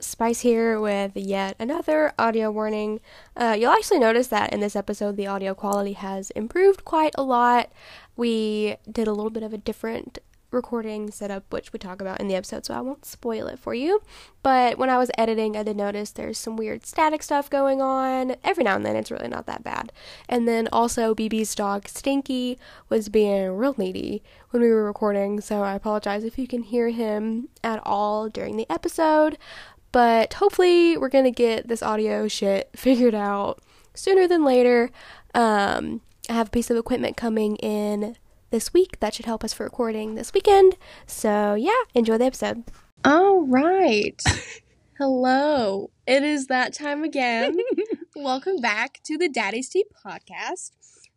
Spice here with yet another audio warning. Uh, you'll actually notice that in this episode, the audio quality has improved quite a lot. We did a little bit of a different recording setup, which we talk about in the episode, so I won't spoil it for you. But when I was editing, I did notice there's some weird static stuff going on. Every now and then, it's really not that bad. And then also, BB's dog Stinky was being real needy when we were recording, so I apologize if you can hear him at all during the episode. But hopefully, we're gonna get this audio shit figured out sooner than later. Um, I have a piece of equipment coming in this week that should help us for recording this weekend. So, yeah, enjoy the episode. All right. Hello. It is that time again. Welcome back to the Daddy's Tea podcast.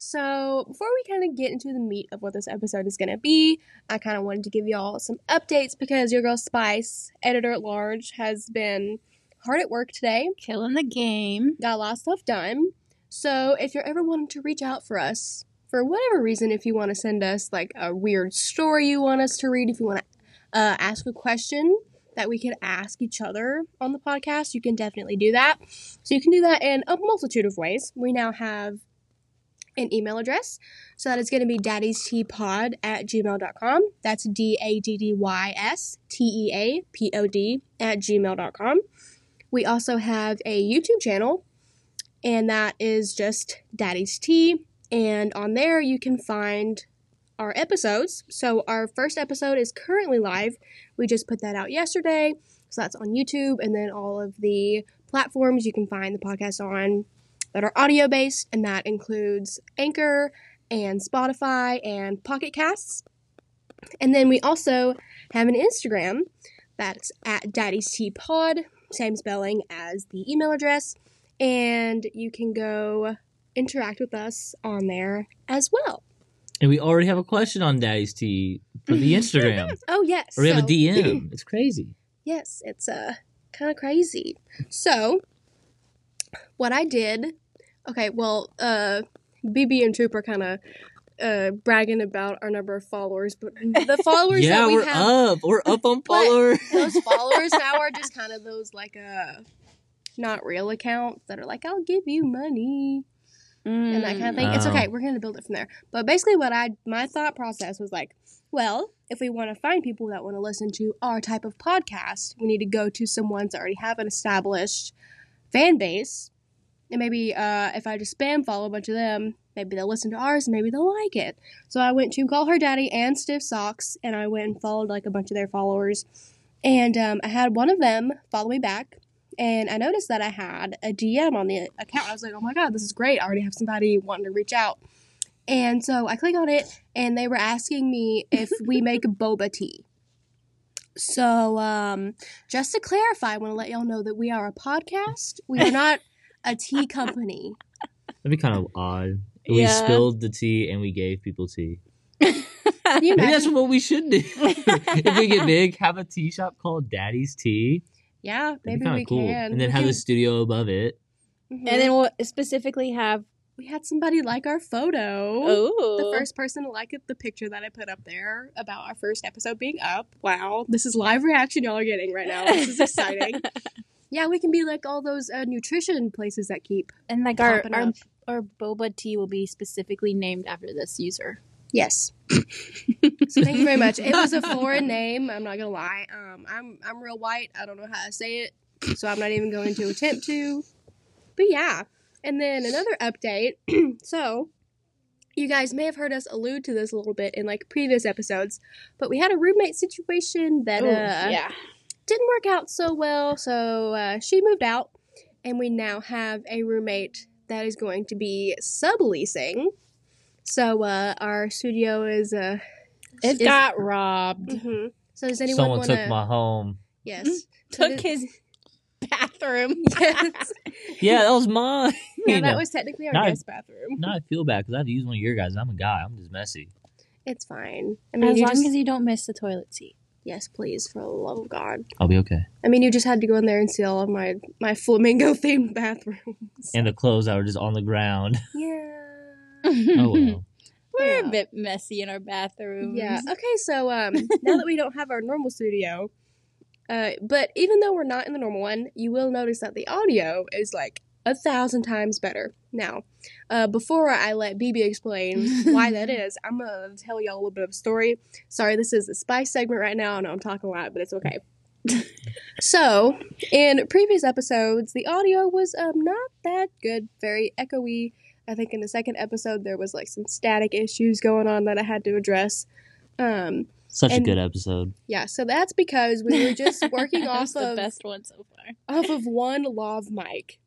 So, before we kind of get into the meat of what this episode is going to be, I kind of wanted to give y'all some updates because your girl Spice, editor at large, has been hard at work today. Killing the game. Got a lot of stuff done. So, if you're ever wanting to reach out for us for whatever reason, if you want to send us like a weird story you want us to read, if you want to uh, ask a question that we could ask each other on the podcast, you can definitely do that. So you can do that in a multitude of ways. We now have an email address. So that is going to be daddysteapod at gmail.com. That's D A D D Y S T E A P O D at gmail.com. We also have a YouTube channel, and that is just Daddy's Tea. And on there, you can find our episodes. So, our first episode is currently live. We just put that out yesterday. So, that's on YouTube. And then all of the platforms you can find the podcast on that are audio based. And that includes Anchor and Spotify and Pocket Casts. And then we also have an Instagram that's at Daddy's Tea Pod, same spelling as the email address. And you can go interact with us on there as well. And we already have a question on Daddy's Tea for the Instagram. Oh yes. or we have a DM. It's crazy. Yes, it's uh kind of crazy. So, what I did, okay, well, uh, BB and Troop are kind of uh bragging about our number of followers, but the followers yeah, that we we're have, up. We're up on followers. those followers now are just kind of those like uh not real accounts that are like, I'll give you money. and that kind of thing. It's Oh. okay. We're gonna build it from there. But basically, what I my thought process was like, well, if we want to find people that want to listen to our type of podcast, we need to go to some ones that already have an established fan base, and maybe uh, if I just spam follow a bunch of them, maybe they'll listen to ours, and maybe they'll like it. So I went to Call Her Daddy and Stiff Socks, and I went and followed like a bunch of their followers, and um, I had one of them follow me back. And I noticed that I had a DM on the account. I was like, oh my God, this is great. I already have somebody wanting to reach out. And so I click on it, and they were asking me if we make boba tea. So, um, just to clarify, I want to let y'all know that we are a podcast. We are not a tea company. That'd be kind of odd. We Yeah. spilled the tea and we gave people tea. Can you Maybe that's what we should do. if we get big, have a tea shop called Daddy's Tea. Yeah, That'd be maybe we cool. can. And then have a studio above it. Mhm. And then we'll specifically have we had somebody like our photo. oh The first person to like it, the picture that I put up there about our first episode being up. Wow, this is live reaction y'all are getting right now. This is exciting. yeah, we can be like all those uh, nutrition places that keep. and like our popping our, up. our boba tea will be specifically named after this user. Yes. so thank you very much. It was a foreign name. I'm not gonna lie. Um, I'm I'm real white. I don't know how to say it, so I'm not even going to attempt to. But yeah. And then another update. so you guys may have heard us allude to this a little bit in like previous episodes, but we had a roommate situation that Ooh, uh yeah. Didn't work out so well. So uh, she moved out, and we now have a roommate that is going to be subleasing. So uh, our studio is. Uh, It is- got robbed. mhm. So does anyone Someone want took my home. Yes. Took does- his bathroom. Yes. Yeah, that was mine. Yeah, that was technically our No, I- guest bathroom. Now I feel bad because I have to use one of your guys. I'm a guy. I'm just messy. It's fine. I mean, as long just, as you don't miss the toilet seat. Yes, please, for the love of God. I'll be okay. I mean, you just had to go in there and see all of my my flamingo themed bathrooms. And the clothes that were just on the ground. yeah. Oh well. We're Yeah. a bit messy in our bathrooms. Yeah. Okay. So um, now that we don't have our normal studio, Uh, but even though we're not in the normal one, you will notice that the audio is like a thousand times better. Now, uh, before I let BB explain why that is, I'm gonna tell y'all a little bit of a story. Sorry, this is a spice segment right now. I know I'm talking a lot, but it's okay. so, in previous episodes, the audio was um not that good, very echoey. I think in the second episode there was like some static issues going on that I had to address. Um, Such And- a good episode. yeah, so that's because we were just working off was the of best one so far. off of one lav mic,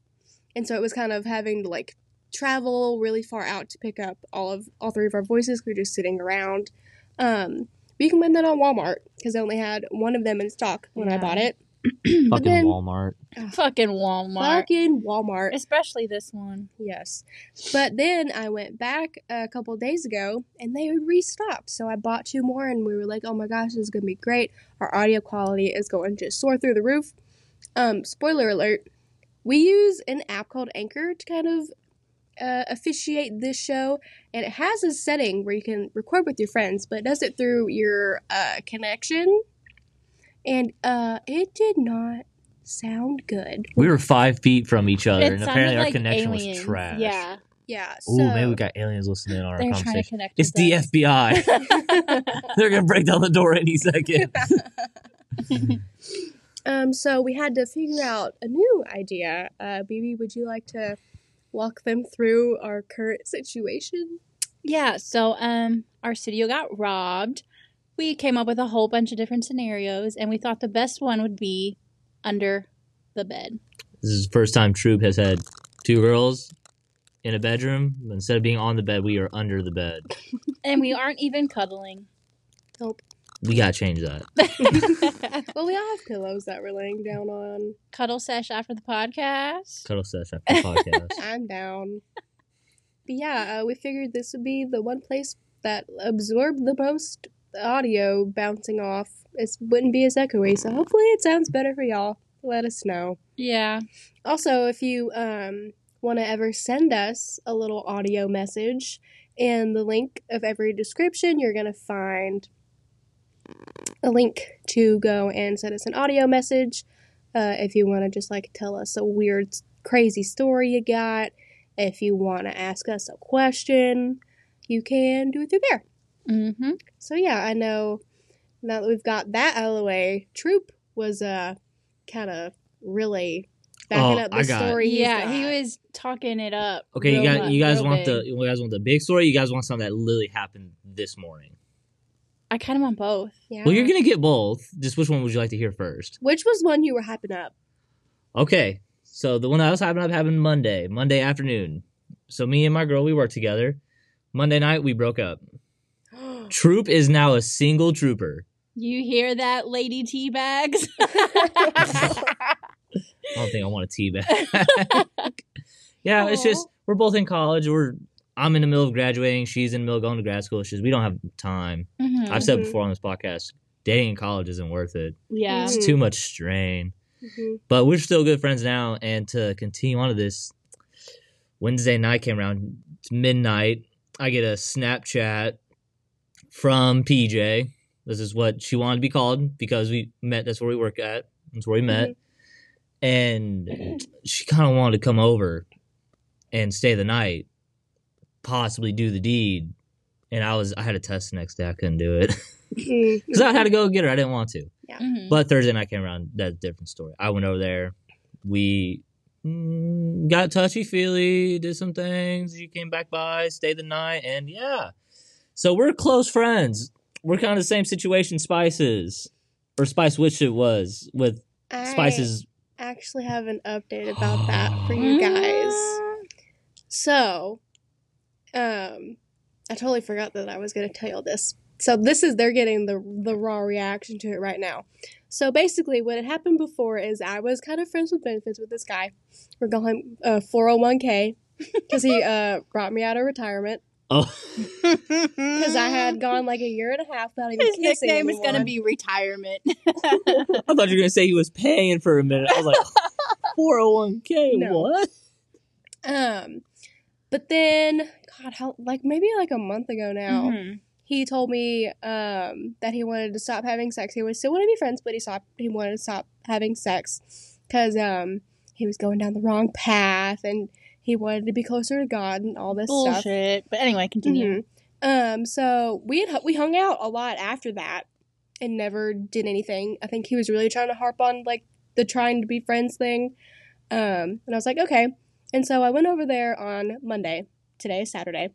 and so it was kind of having to like travel really far out to pick up all of all three of our voices. We were just sitting around. Um, but you can win that on Walmart because I only had one of them in stock when I bought it. Fucking then- Walmart. Fucking Walmart. Fucking Walmart. Especially this one. Yes. But then I went back a couple days ago and they had restocked. So I bought two more and we were like, oh my gosh, this is going to be great. Our audio quality is going to soar through the roof. Um, spoiler alert, we use an app called Anchor to kind of uh, officiate this show. And it has a setting where you can record with your friends, but it does it through your uh, connection. And uh, it did not sound good. We were five feet from each other, It and apparently our like connection aliens. was trash. Yeah. Yeah. Ooh, maybe we got aliens listening in on our They're trying to conversation. connect It's with the us. FBI. They're gonna break down the door any second. Um, so we had to figure out a new idea. Uh, BB, would you like to walk them through our current situation? Yeah, so um our studio got robbed. We came up with a whole bunch of different scenarios and we thought the best one would be under the bed. This is the first time Troop has had two girls in a bedroom. Instead of being on the bed, we are under the bed. And we aren't even cuddling. We gotta change that. Well, we all have pillows that we're laying down on. Cuddle sesh after the podcast. Cuddle sesh after the podcast. I'm down. But yeah, uh, we figured this would be the one place that absorbed the most audio bouncing off. It wouldn't be as echoey, so hopefully it sounds better for y'all. Let us know. Yeah. Also, if you um, want to ever send us a little audio message, in the link of every description, you're going to find a link to go and send us an audio message. Uh, if you want to just like tell us a weird, crazy story you got, if you want to ask us a question, you can do it through there. Mm-hmm. So yeah, I know now that we've got that out of the way, Troop was uh kind of really backing Oh, up the I got- story. he's Yeah, he was talking it up. Okay, you guys, mu- you guys real want the you guys want the big story. You guys want something that literally happened this morning. I kind of want both. Yeah. Well, you're gonna get both. Just which one would you like to hear first? Which was one you were hyping up? Okay, so the one I was hyping up happened Monday, Monday afternoon. So me and my girl, we worked together. Monday night, we broke up. Troop is now a single trooper. You hear that, lady tea bags? I don't think I want a tea bag. yeah, it's just we're both in college. We're I'm in the middle of graduating. She's in the middle of going to grad school. It's just we don't have time. Mhm. I've said Mhm. before on this podcast, dating in college isn't worth it. Yeah. It's too much strain. Mhm. But we're still good friends now. And to continue on to this, Wednesday night came around. It's midnight. I get a Snapchat from PJ. This is what she wanted to be called because we met. That's where we work at. That's where we met. And she kind of wanted to come over and stay the night, possibly do the deed. And I was, I had a test the next day. I couldn't do it because I had to go get her. I didn't want to. Mhm. But Thursday night came around. That's a different story. I went over there. We mm, got touchy feely, did some things. You came back by, stayed the night, and yeah. So we're close friends. We're kind of the same situation Spices, or Spice Which it was with Spices. I actually have an update about that for you guys. So, um, I totally forgot that I was going to tell you this. So this is they're getting the the raw reaction to it right now. So basically, what had happened before is I was kind of friends with benefits with this guy. We're going uh, 401k because he uh, brought me out of retirement Oh, because I had gone like a year and a half without even His kissing nickname is going to be retirement. I thought you were gonna say he was paying for a minute. I was like, four hundred one k. No. What? Um, but then, God, how like maybe like a month ago now, Mhm. he told me um, that he wanted to stop having sex. He would still want to be friends, but he stopped. He wanted to stop having sex because um, he was going down the wrong path, and he wanted to be closer to God and all this stuff. But anyway, continue. Mhm. Um, so we had we hung out a lot after that, and never did anything. I think he was really trying to harp on like the trying to be friends thing. Um, and I was like, okay. And so I went over there on Monday. Today is Saturday,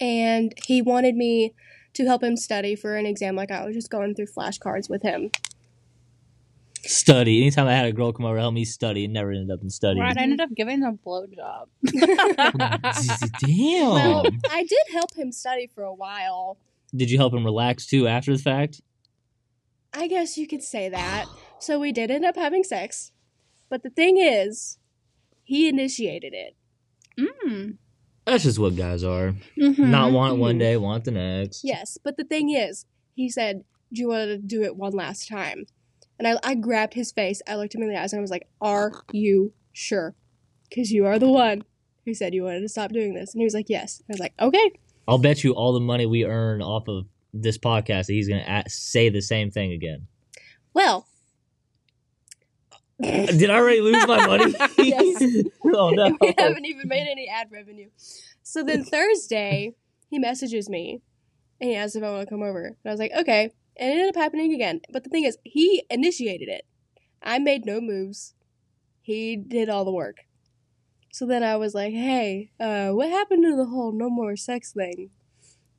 and he wanted me to help him study for an exam. Like I was just going through flashcards with him. Study. Anytime I had a girl come over to help me study, it never ended up in studying. Right, I ended up giving him a blowjob. Damn. Well, I did help him study for a while. Did you help him relax too after the fact? I guess you could say that. So we did end up having sex. But the thing is, he initiated it. mm. That's just what guys are. Mhm. Not want it one day, want the next. Yes, but the thing is, he said, Do you want to do it one last time? And I, I grabbed his face. I looked him in the eyes and I was like, Are you sure? Because you are the one who said you wanted to stop doing this. And he was like, Yes. I was like, Okay. I'll bet you all the money we earn off of this podcast that he's going to say the same thing again. Well, Did I already lose my money? Yes. oh no. we haven't even made any ad revenue. So then Thursday, he messages me and he asks if I want to come over. And I was like, okay. And it ended up happening again. But the thing is, he initiated it. I made no moves. He did all the work. So then I was like, hey, uh, what happened to the whole no more sex thing?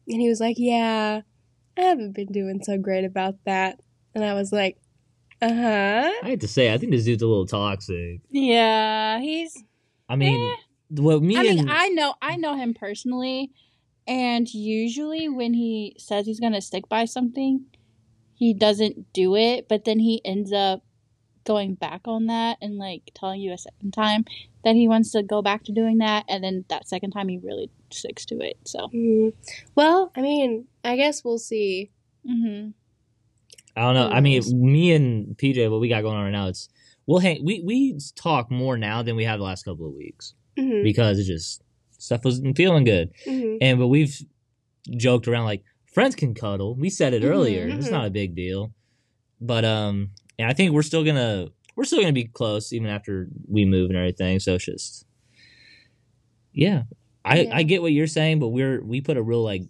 And he was like, yeah, I haven't been doing so great about that. And I was like, uh huh. I hate to say, I think this dude's a little toxic. Yeah, he's. I mean, Eh. what me I and mean, I know, I know him personally, and usually when he says he's gonna stick by something, he doesn't do it. But then he ends up going back on that and like telling you a second time that he wants to go back to doing that, and then that second time he really sticks to it. So, Mm. Well, I mean, I guess we'll see. hmm I don't know. I mean, me and PJ, what we got going on right now, it's we'll hang. We we talk more now than we have the last couple of weeks hmm because it's just stuff wasn't feeling good. hmm And but we've joked around like friends can cuddle. We said it Mhm, earlier. It's mhm. not a big deal. But um, and I think we're still gonna we're still gonna be close even after we move and everything. So it's just yeah. I Yeah. I get what you're saying, but we're we put a real like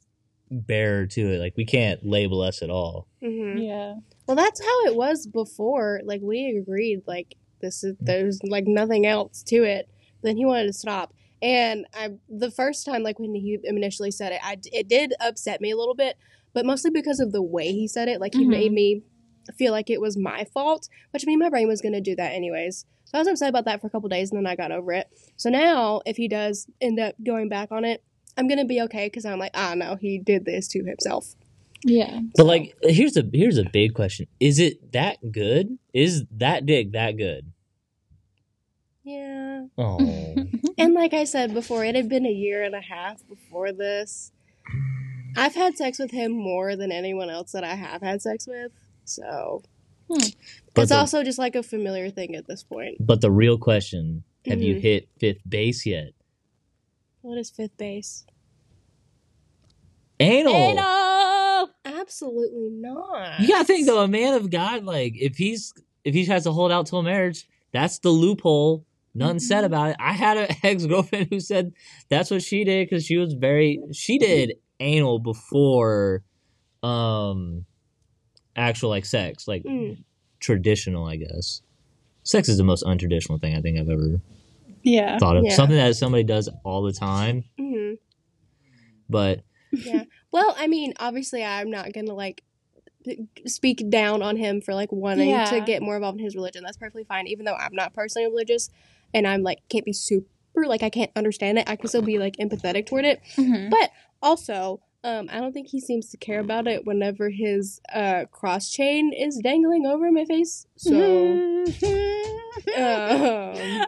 bear to it. Like we can't label us at all. hmm yeah, Well, that's how it was before. Like we agreed, like this is there's like nothing else to it. Then he wanted to stop, and I the first time, like when he initially said it, I it did upset me a little bit, but mostly because of the way he said it. Like he Mhm. made me feel like it was my fault, which I mean my brain was gonna do that anyways. So I was upset about that for a couple days, and then I got over it. So now, if he does end up going back on it, I'm gonna be okay because I'm like, ah, no, he did this to himself. yeah. But like here's a here's a big question. Is it that good? Is that dick that good? Yeah. Oh. And like I said before, it had been a year and a half before this. I've had sex with him more than anyone else that I have had sex with. So but it's the, also just like a familiar thing at this point. but the real question, have you Mhm. hit fifth base yet? What is fifth base? Anal. Anal! Absolutely not. You gotta think though, a man of God, like if he's if he has to hold out till marriage, that's the loophole. Nothing said Mhm. about it. I had an ex girlfriend who said that's what she did because she was very she did anal before um actual like sex, like Mm. traditional, I guess. Sex is the most untraditional thing I think I've ever Yeah. thought of. Yeah. Something that somebody does all the time, hmm but Yeah. Well, I mean, obviously, I'm not gonna like speak down on him for like wanting Yeah. to get more involved in his religion. That's perfectly fine, even though I'm not personally religious and I'm like can't be super like I can't understand it. I can still be like empathetic toward it. Mhm. But also, um, I don't think he seems to care about it whenever his uh, cross chain is dangling over my face. So, um,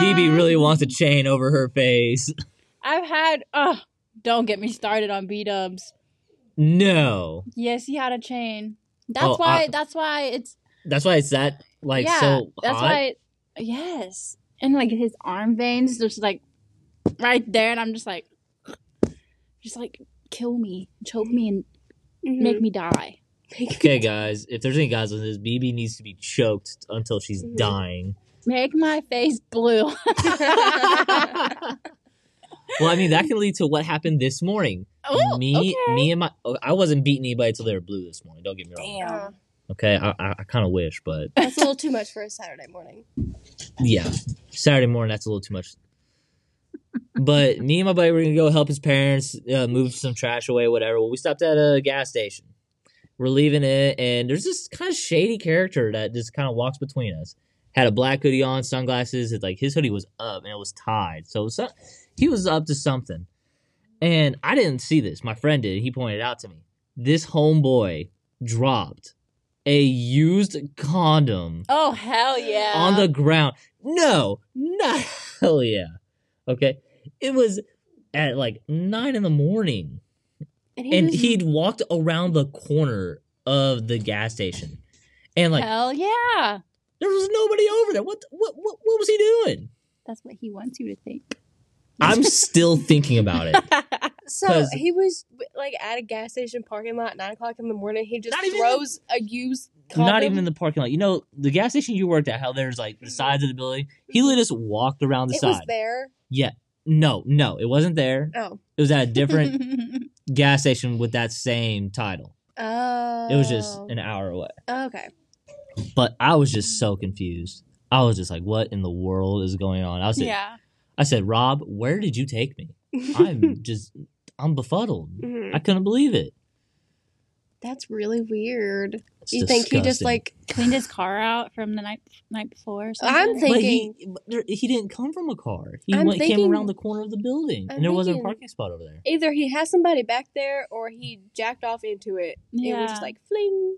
BB really wants a chain over her face. I've had. Oh, don't get me started on B Dubs. No. Yes, he had a chain. That's Oh, why. I- that's why it's That's why it's that like yeah. so that's why. Yes, and like his arm veins, just like right there, and I'm just like, just like kill me, choke me, and Mhm. make me die. Okay, guys, if there's any guys on this, BB needs to be choked until she's Mhm. dying. Make my face blue. well, I mean, that can lead to what happened this morning. Oh, me, okay. me and my, oh, I wasn't beating anybody until they were blue this morning. Don't get me wrong. Uh, Okay, I, I, I kind of wish, but that's a little too much for a Saturday morning. yeah, Saturday morning that's a little too much. But me and my buddy were gonna go help his parents uh, move some trash away, whatever. Well, we stopped at a gas station. We're leaving it, and there's this kind of shady character that just kind of walks between us. Had a black hoodie on, sunglasses. It's like his hoodie was up and it was tied, so was, he was up to something. And I didn't see this. My friend did. He pointed it out to me. This homeboy dropped a used condom Oh hell yeah! on the ground. No, not hell yeah. Okay, it was at like nine in the morning, And he and was, he'd walked around the corner of the gas station, and like hell yeah! there was nobody over there. What what what, what was he doing? That's what he wants you to think. I'm still thinking about it. So he was like at a gas station parking lot, nine o'clock in the morning. He just Not even- throws a used. Not even in the parking lot. You know, the gas station you worked at, how there's like the sides of the building. He mm-hmm. literally just walked around the It was side. there. Yeah. No, no, it wasn't there. Oh. It was at a different gas station with that same title. Oh. It was just an hour away. okay. But I was just so confused. I was just like, what in the world is going on? I was yeah. I said, Rob, where did you take me? I'm just I'm befuddled. Mhm. I couldn't believe it. That's really weird. It's you think he just like? Cleaned his car out from the night night before. Or something? I'm But thinking. he, but there, he didn't come from a car. He I'm went, came around the corner of the building, I'm and there wasn't a parking spot over there. Either he has somebody back there, or he jacked off into it. Yeah. It was just like fling.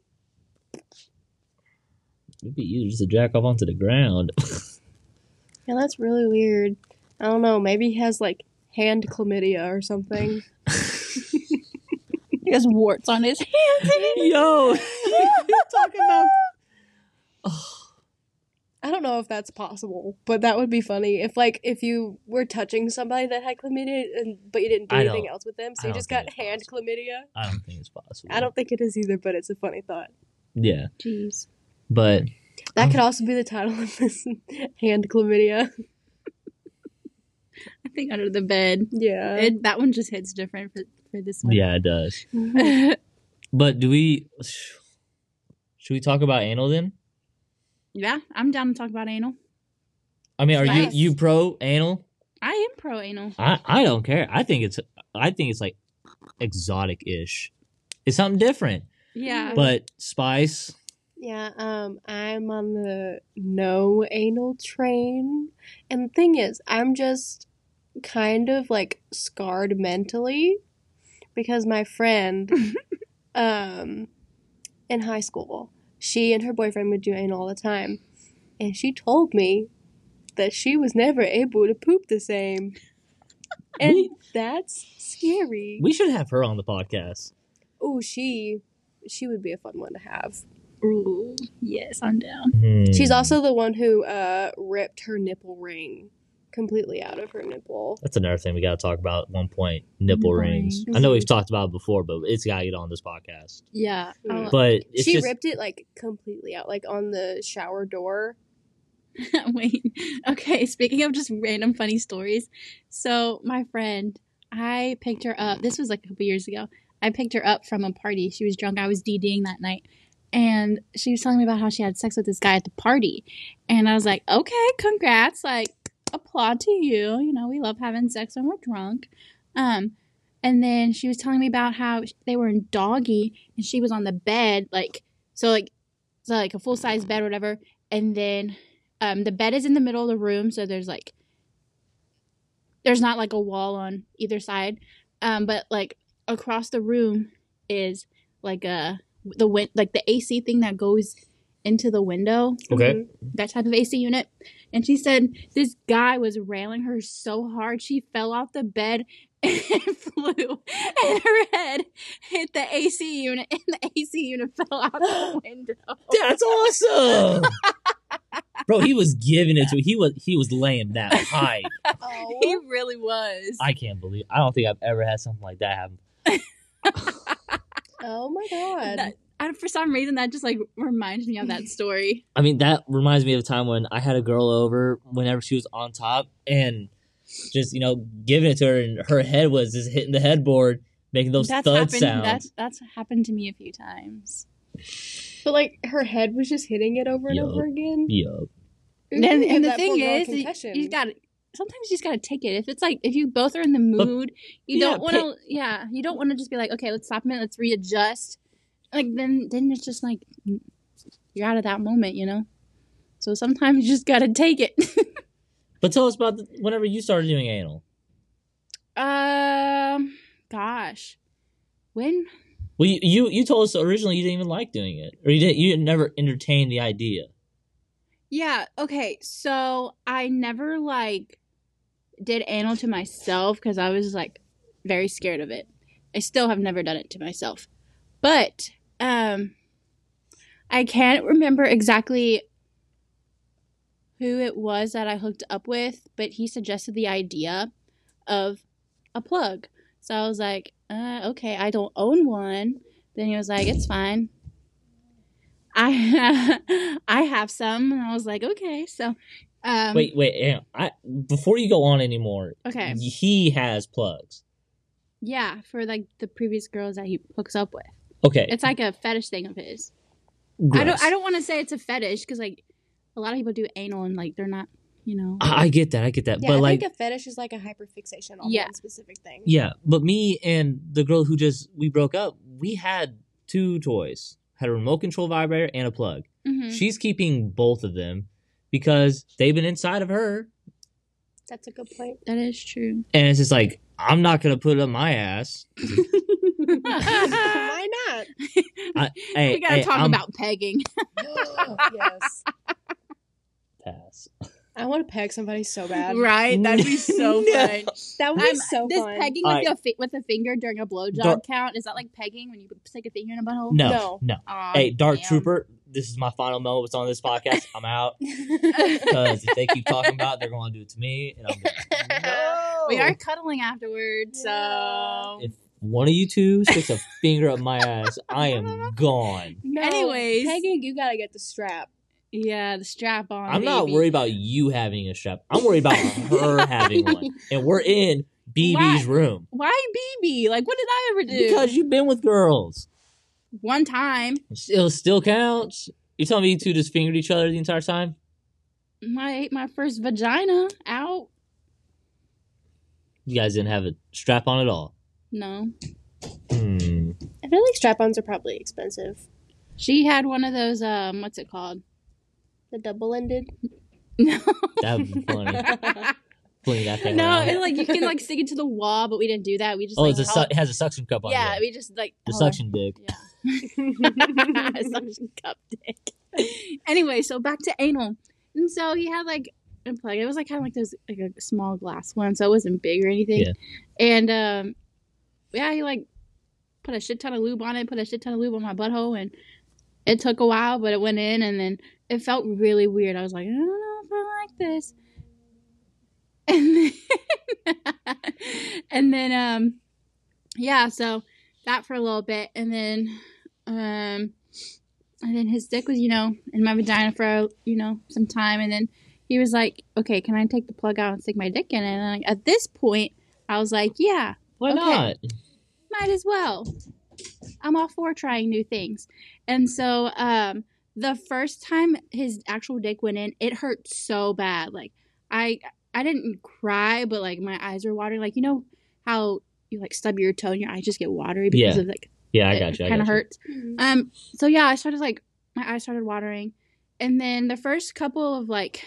It'd be easier just to jack off onto the ground. Yeah, that's really weird. I don't know. Maybe he has like hand chlamydia or something. He has warts on his hands. Yo, talking about. I don't know if that's possible, but that would be funny if like if you were touching somebody that had chlamydia and but you didn't do I anything else with them, so I you just got hand possible. chlamydia. I don't think it's possible. I don't think it is either, but it's a funny thought. Yeah, Jeez. but That Um, could also be the title of this hand chlamydia. I think under the bed. Yeah. It, that one just hits different for, for this one. yeah, it does. But do we? Should we talk about anal then? yeah, I'm down to talk about anal. I mean, are Yes. you you pro anal? I am pro anal. I I don't care. I think it's I think it's like exotic ish. It's something different. Yeah. But spice, Yeah, um, I'm on the no anal train. And the thing is, I'm just kind of like scarred mentally because my friend um in high school, she and her boyfriend would do anal all the time. And she told me that she was never able to poop the same. And We- that's scary. we should have her on the podcast. oh, she she would be a fun one to have. Ooh, yes, I'm down. Hmm. She's also the one who uh, ripped her nipple ring completely out of her nipple. That's another thing we got to talk about at one point. Nipple Nipple rings. rings. I know we've talked about it before, but it's got to get on this podcast. Yeah. Mm. But it's she just ripped it like completely out, like on the shower door. Wait. Okay, speaking of just random funny stories. So, my friend, I picked her up. This was like a couple years ago. I picked her up from a party. She was drunk. I was DDing that night. And she was telling me about how she had sex with this guy at the party. And I was like, okay, congrats. Like, applaud to you. You know, we love having sex when we're drunk. Um, and then she was telling me about how they were in doggy and she was on the bed, like, so like, so like a full size bed, or whatever. And then um, the bed is in the middle of the room, so there's like there's not like a wall on either side, um, but like across the room is like a the wind, like the AC thing that goes into the window, okay. Mhm. that type of AC unit. And she said this guy was railing her so hard she fell off the bed and flew, and her head hit the AC unit, and the AC unit fell out the window. That's awesome, bro. He was giving it to. He was he was laying that high. He really was. I can't believe. I don't think I've ever had something like that happen. Oh my god. That, I, for some reason, that just like reminds me of that story. I mean, that reminds me of a time when I had a girl over whenever she was on top and just, you know, giving it to her and her head was just hitting the headboard, making those that's thud happened. sounds. That's that's happened to me a few times. but like her head was just hitting it over and Yup. over again. Yup. And, Ooh, and the thing poor girl a is, you, concussion. you got to sometimes you just got to take it. If it's like if you both are in the But- mood, you yeah, don't want to. Yeah, you don't want to just be like, okay, let's stop a minute, let's readjust. Like then, then it's just like you're out of that moment, you know. So sometimes you just got to take it. But tell us about the, whenever you started doing anal. um, gosh, when Well, you, you you told us originally you didn't even like doing it, or you didn't. You never entertained the idea. Yeah, okay. So I never like did anal to myself because I was like very scared of it. I still have never done it to myself. But um I can't remember exactly who it was that I hooked up with, but he suggested the idea of a plug. So I was like, uh, okay, I don't own one. Then he was like, it's fine. I I have some, and I was like, okay. So, um, wait, wait. I before you go on anymore. okay, He has plugs. yeah, for like the previous girls that he hooks up with, Okay. it's like a fetish thing of his. I don't. I don't want to say it's a fetish because like a lot of people do anal and like they're not, you know. I, I get that. I get that. Yeah, but I like, think a fetish is like a hyperfixation on Yeah. one specific thing. yeah. But me and the girl who just we broke up, we had two toys. Had a remote control vibrator and a plug. Mhm. She's keeping both of them because they've been inside of her, That's a good point. That is true. and it's just like I'm not gonna put it up my ass. Why not? I, hey, we gotta hey, talk I'm- about pegging. yes. pass. I want to peg somebody so bad. right? That'd be so No. fun. That would be I'm- so this fun. pegging with your fi- with a finger during a blowjob Dar- count is that like pegging when you stick a finger in a butthole? No, No. no. Aw, Hey, Dark damn. Trooper, this is my final moment. What's on this podcast? I'm out because if they keep talking about, it, they're going to do it to me, and I'm like, no. We are cuddling afterwards, so If one of you two sticks a finger up my ass, I am gone. no, Anyways. pegging, you gotta get the strap. yeah, the strap on. I'm not baby. worried about you having a strap. I'm worried about her having one, and we're in BB's Why? room Why BB? Like, what did I ever do? because you've been with girls. one time, Still, still counts. You telling me you two just fingered each other the entire time? I ate my first vagina out. You guys didn't have a strap on at all. No, Hmm. I feel like strap-ons are probably expensive. she had one of those. Um, what's it called? The double-ended. No, That would be funny. Fling that thing no, around. it's like you can like stick it to the wall, but we didn't do that. We just Oh, like it's a su- it has a suction cup on it. yeah, it. we just like The held- suction dick. Yeah. suction cup dick. anyway, so back to anal. And so he had like a plug. It was like kind of like those like a small glass one, so it wasn't big or anything. Yeah. And um, yeah, he like put a shit ton of lube on it, put a shit ton of lube on my butthole, and it took a while, but it went in, and then it felt really weird. I was like, I don't know if I like this. And then, and then um, yeah, so that for a little bit, and then um, and then his dick was you know in my vagina for you know some time, and then he was like, okay, can I take the plug out and stick my dick in it? And like, at this point, I was like, yeah, Why Okay. not? Might as well. I'm all for trying new things. And so um the first time his actual dick went in, it hurt so bad. Like I I didn't cry, but like my eyes were watering. Like you know how you like stub your toe and your eyes just get watery because Yeah. of like Yeah, I got you. Kind of hurts. Um so yeah, I started like my eyes started watering. And then the first couple of like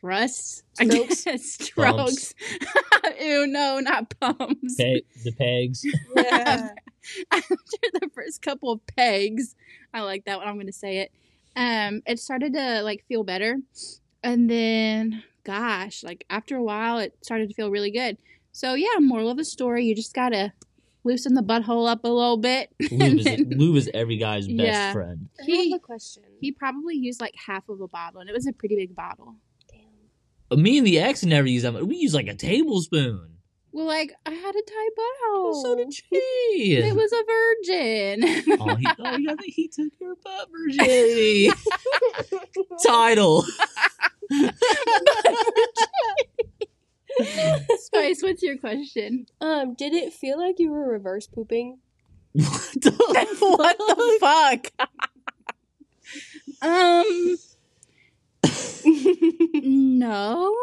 thrusts, I Strokes? guess, strokes. Ew, no, not pumps Pe- the pegs. Yeah. after the first couple of pegs, I like that one. I'm gonna say it. Um, it started to like feel better, and then gosh, like after a while, it started to feel really good. So yeah, moral of the story: you just gotta loosen the butthole up a little bit. Lube and is, then lube is every guy's best Yeah. friend. I have a question. he probably used like half of a bottle, and it was a pretty big bottle. Damn. But me and the ex never use that much. We use like a tablespoon. Well, like I had a tight butthole. So did she. It was a virgin. oh, he, oh, yeah, he took your butt virginity. Title. Spice, what's your question? Um, did it feel like you were reverse pooping? What the what the fuck? um, no.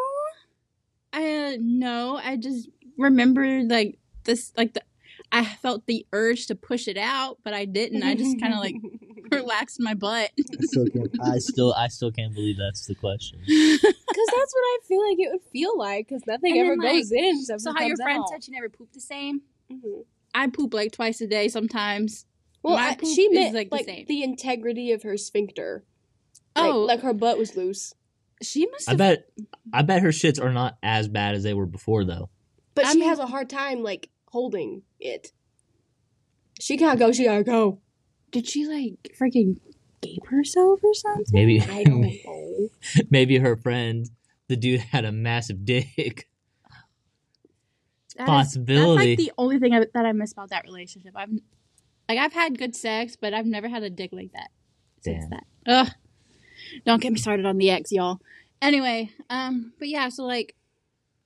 I uh, no. I just remember like this, like the. I felt the urge to push it out, but I didn't. I just kind of like relaxed my butt. I still can't. I still, I still can't believe that's the question. Because that's what I feel like it would feel like. Because nothing And ever then, like, goes in. So, so how your friend said she never pooped the same? I poop like twice a day sometimes. Well, My I, she is, meant like, like, the same. the integrity of her sphincter. Like, Oh, like her butt was loose, she must I bet, I bet her shits are not as bad as they were before, though. but I she mean- has a hard time like holding it. She can't go. She gotta go. Did she like freaking gape herself or something? Maybe, I don't know. maybe her friend, the dude, had a massive dick. That is- Possibility. that's like the only thing I, that I miss about that relationship. I've like I've had good sex, but I've never had a dick like that since Damn. that. Ugh. Don't get me started on the ex, y'all. Anyway, um, but yeah, so like,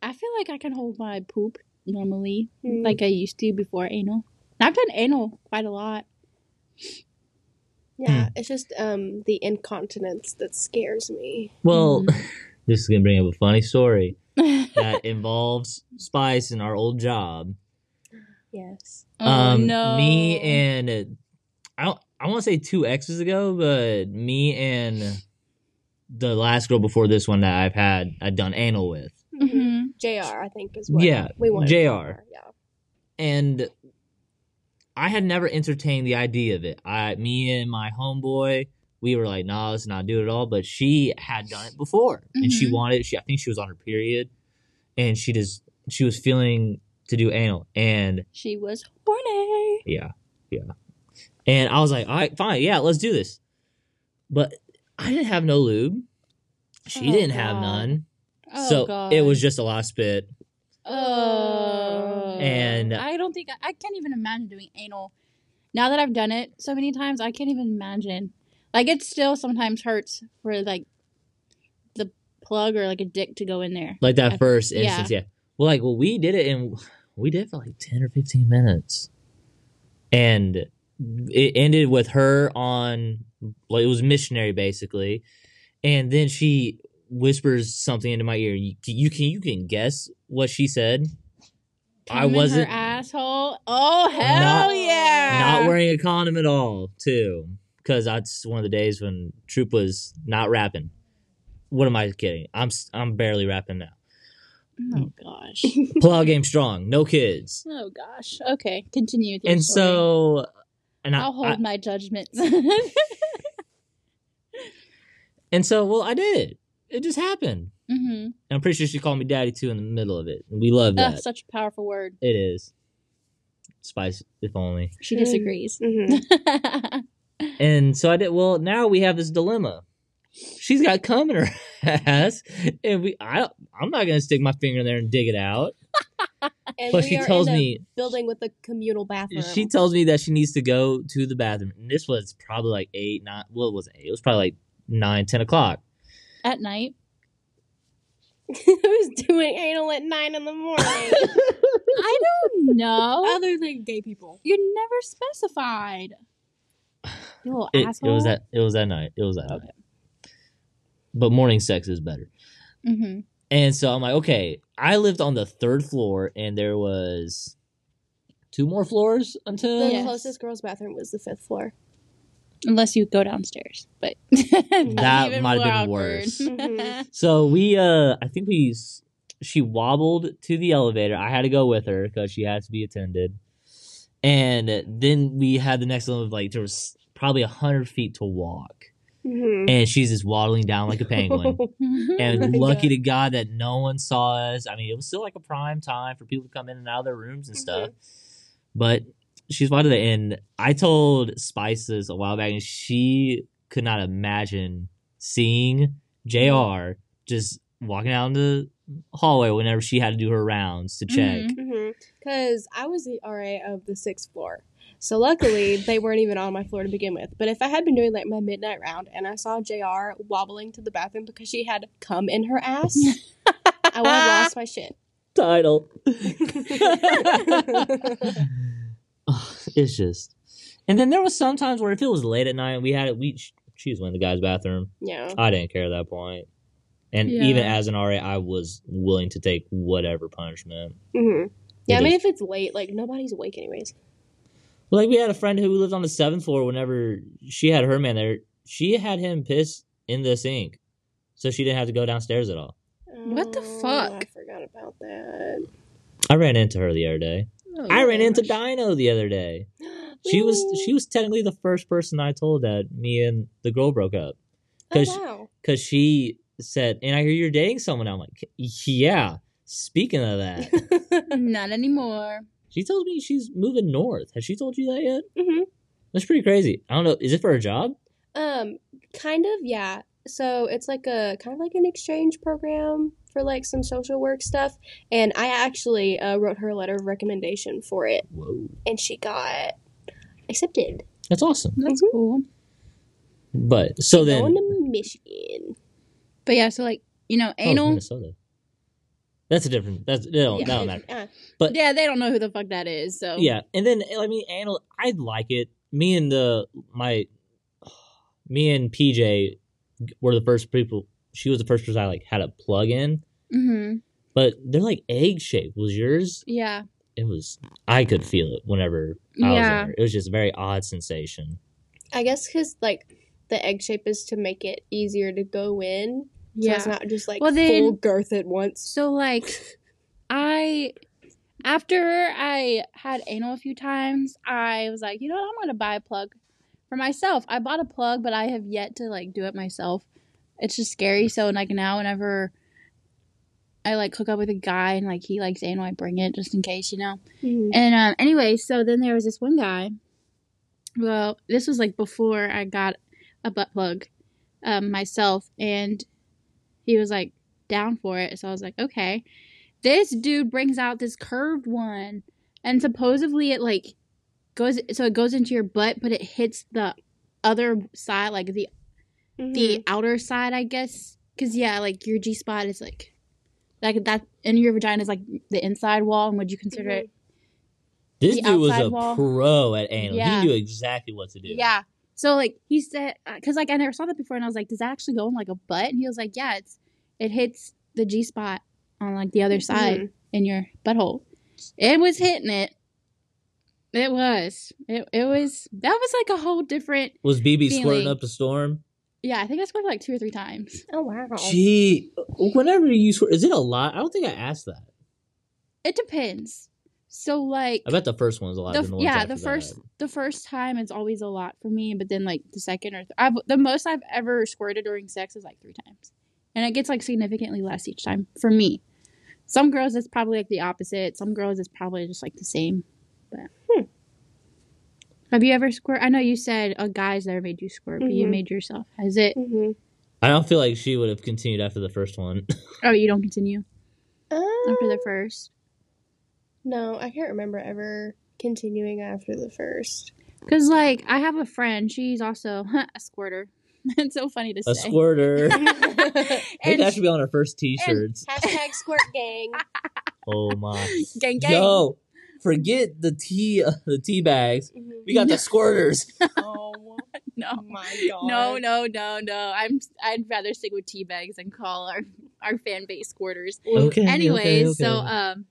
I feel like I can hold my poop normally, Hmm. like I used to before anal. And I've done anal quite a lot. Yeah, it's just um the incontinence that scares me. Well, Mm. this is gonna bring up a funny story that involves Spice and our old job. Yes. oh um, no, me and uh, I don't, I want to say two exes ago, but me and the last girl before this one that I've had I'd done anal with, Mhm. Jr. I think is what. Yeah, we wanted. JR. Yeah. and I had never entertained the idea of it. I, me and my homeboy, we were like, "Nah, let's not do it at all." But she had done it before, and she Mhm. wanted. She, I think she was on her period, and she just she was feeling to do anal, and She was horny. Yeah, yeah. And I was like, all right, fine, yeah, let's do this. But I didn't have no lube. She Oh, didn't have none. Oh, so God. it was just a lot of spit. Oh. And- I don't think I can't even imagine doing anal. Now that I've done it so many times, I can't even imagine. Like it still sometimes hurts for like the plug or like a dick to go in there. Like that I- first yeah. instance, yeah. Well, like, well, we did it and we did it for like 10 or 15 minutes. And it ended with her on, like, it was missionary basically. And then she whispers something into my ear. You, you can you can guess what she said. I wasn't asshole. Oh hell Not- yeah! not wearing a condom at all too because that's one of the days when troop was not wrapping what am i kidding i'm i'm barely wrapping now Oh gosh. pull-out game strong no kids oh gosh. Okay, continue and story. so and I, I'll hold I- my judgments. and so well i did. It just happened. Mm-hmm. and i'm pretty sure she called me daddy too in the middle of it. We love that. That's such a powerful word. it is. Spice if only. She disagrees. hmm and so i did well now we have this dilemma. She's got cum in her ass and we i i'm not gonna stick my finger in there and dig it out And But we she are tells in a me building with a communal bathroom. she tells me that she needs to go to the bathroom. And this was probably like eight, nine. Well, it wasn't eight. It was probably like nine, ten o'clock. At night. Who's doing anal at nine in the morning? I don't know. Other than gay people. You never specified. You little It, it was that. It was that night. It was that Okay. night. But morning sex is better. Mm-hmm. And so I'm like, okay. I lived on the third floor, and there was two more floors until. The Yes. closest girls' bathroom was the fifth floor. Unless you go downstairs, but That might have been worse. Mhm. So we, uh, I think we, she wobbled to the elevator. I had to go with her because she had to be attended. And then we had the next one of like, there was probably a hundred feet to walk. Mhm. And she's just waddling down like a penguin. and Oh lucky God. to God that no one saw us. I mean, it was still like a prime time for people to come in and out of their rooms and mm-hmm. stuff. But she's waddling. it. And I told Spices a while back, and she could not imagine seeing JR just walking out the hallway whenever she had to do her rounds to check. Mm-hmm. Mm-hmm. Because I was the RA of the sixth floor. So luckily, they weren't even on my floor to begin with. But if I had been doing like my midnight round and I saw JR wobbling to the bathroom because she had cum in her ass, I would have lost my shit. Title. it's just, and then there was sometimes where if it was late at night, we had it. We she was in the guy's bathroom. Yeah. I didn't care at that point. And Yeah. even as an RA, I was willing to take whatever punishment. Mm-hmm. Yeah, I mean, is- if it's late, like nobody's awake anyways. Like we had a friend who lived on the seventh floor. Whenever she had her man there, she had him piss in the sink, so she didn't have to go downstairs at all. What the Oh, fuck? I forgot about that. I ran into her the other day. Oh, I ran into. Dino the other day. She was she was technically the first person I told that me and the girl broke up Oh, 'cause- wow. because she said, "And I hear you're dating someone." I'm like, "Yeah." Speaking of that, Not anymore. She tells me she's moving north. Has she told you that yet? hmm That's pretty crazy. I don't know. Is it for a job? Um, kind of, yeah. So it's like a kind of like an exchange program for like some social work stuff, and I actually uh, wrote her a letter of recommendation for it, Whoa, and she got accepted. that's awesome. That's Mhm. cool. But so then, Going to Michigan. But yeah, so like you know, oh. Minnesota. That's a different. That's don't, Yeah, that don't matter. uh, But yeah, they don't know who the fuck that is. So Yeah, and then I mean, anal. I like it. Me and the my, me and PJ were the first people. She was the first person I like had a plug in, hmm but they're like egg shaped. Was yours? Yeah. It was. I could feel it whenever I Yeah. was there. It was just a very odd sensation. I guess because like the egg shape is to make it easier to go in. So Yeah. it's not just like Well, then- full girth at once. So like I after I had anal a few times, I was like, you know what, I'm gonna buy a plug for myself. I bought a plug, but I have yet to like do it myself. It's just scary. So like now whenever I like hook up with a guy and like he likes anal, I bring it just in case, you know. Mhm. And um, anyway, so then there was this one guy. Well, this was like before I got a butt plug um, myself, and he was like down for it. So I was like, okay. This dude brings out this curved one, and supposedly it like goes. So it goes into your butt, but it hits the other side, like the Mhm. the outer side, I guess. Cause yeah, like your G spot is like like that, and your vagina is like the inside wall. And would you consider Mhm. it This The dude was a wall. pro at anal. Yeah. He knew exactly what to do. Yeah. So like he said, because like I never saw that before, and I was like, does that actually go in like a butt? And he was like, yeah, it's it hits the G spot on like the other side Mhm. in your butthole. It was hitting it. It was. It it was. That was like a whole different. Was BB squirting up a storm? Yeah, I think I scored like two or three times. Oh wow. Gee, whenever you squirt, is it a lot? I don't think I asked that. It depends. So like I bet the first one's a lot. the, than the yeah the first that. the first time it's always a lot for me but then like the second or th- I've, the most i've ever squirted during sex is like three times and it gets like significantly less each time for me some girls it's probably like the opposite some girls it's probably just like the same but Hmm. have you ever squirt i know you said a guy's never made you squirt but you Mhm. made yourself has it hmm I don't feel like she would have continued after the first one. oh you don't continue Uh, after the first no, I can't remember ever continuing after the first. because like i have a friend she's also a squirter it's so funny to a say A squirter. Maybe And that should be on our first T-shirts. Hashtag squirt gang. Oh my! gang gang Yo, forget the tea, uh, the tea bags. We got the squirters. Oh no my god. No, no, no, no. I'm. I'd rather stick with tea bags and call our our fan base squirters. Okay. Anyways, okay, so um,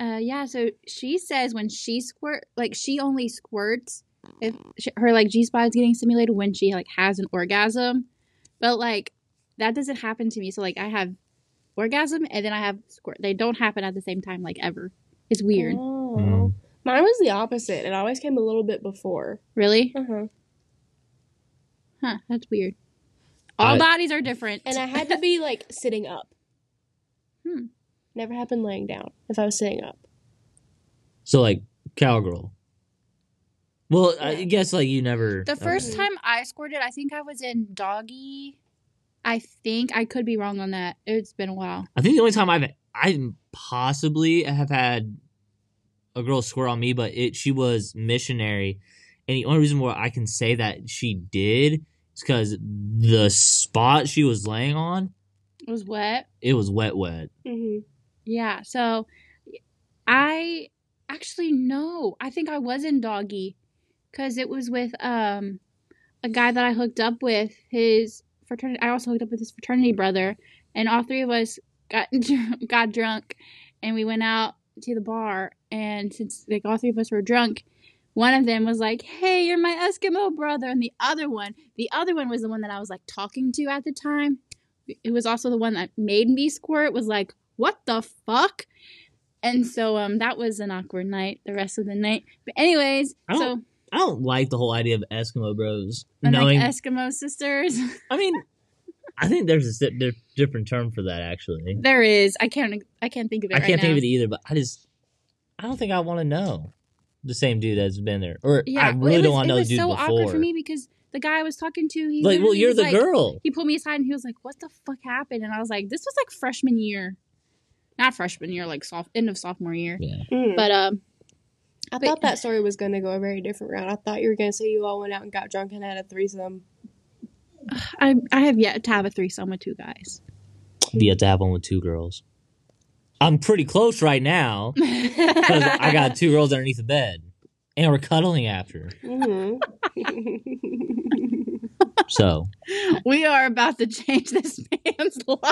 uh, yeah. So she says when she squirt, like she only squirts if she, her like G spot is getting stimulated when she like has an orgasm, but like that doesn't happen to me. So like I have orgasm and then I have squirt. They don't happen at the same time, like ever. It's weird. Oh. Mm. Mine was the opposite. It always came a little bit before. Really? Uh-huh. Huh? That's weird. All I- bodies are different. And I had to be like sitting up. Hmm. Never happened laying down if I was sitting up. so like cowgirl. Well, I guess like you never. The first Okay. time I squirted, I think I was in doggy I think I could be wrong on that. It's been a while. I think the only time I've I possibly have had a girl swear on me, but it she was missionary, and the only reason why I can say that she did is because the spot she was laying on It was wet. it was wet, wet. Mm-hmm. Yeah. So I actually no. I think I was in doggy because it was with um a guy that I hooked up with. His fraternity. I also hooked up with his fraternity brother, and all three of us got got drunk, and we went out to the bar. And since like all three of us were drunk. One of them was like, "Hey, you're my Eskimo brother," and the other one, the other one was the one that I was like talking to at the time. It was also the one that made me squirt. Was like, "What the fuck?" And so um that was an awkward night the rest of the night. But anyways, I so I don't like the whole idea of Eskimo bros and knowing. like Eskimo sisters. I mean, I think there's a si- different term for that actually. there is. I can't I can't think of it I right can't think of it either, but I just I don't think I want to know the same dude that's been there, or Yeah, I really it don't want to know the dude so before. awkward for me because the guy I was talking to, he like, well, you're the like- girl. He pulled me aside and he was like, "What the fuck happened?" And I was like, "This was like freshman year, not freshman year, like soft end of sophomore year." Yeah, Mm. But um, I but- thought that story was going to go a very different route. I thought you were going to say you all went out and got drunk and had a threesome. I I have yet to have a threesome with two guys. you have to have one with two girls. I'm pretty close right now because I got two girls underneath the bed, and we're cuddling after. Mm-hmm. So we are about to change this man's life.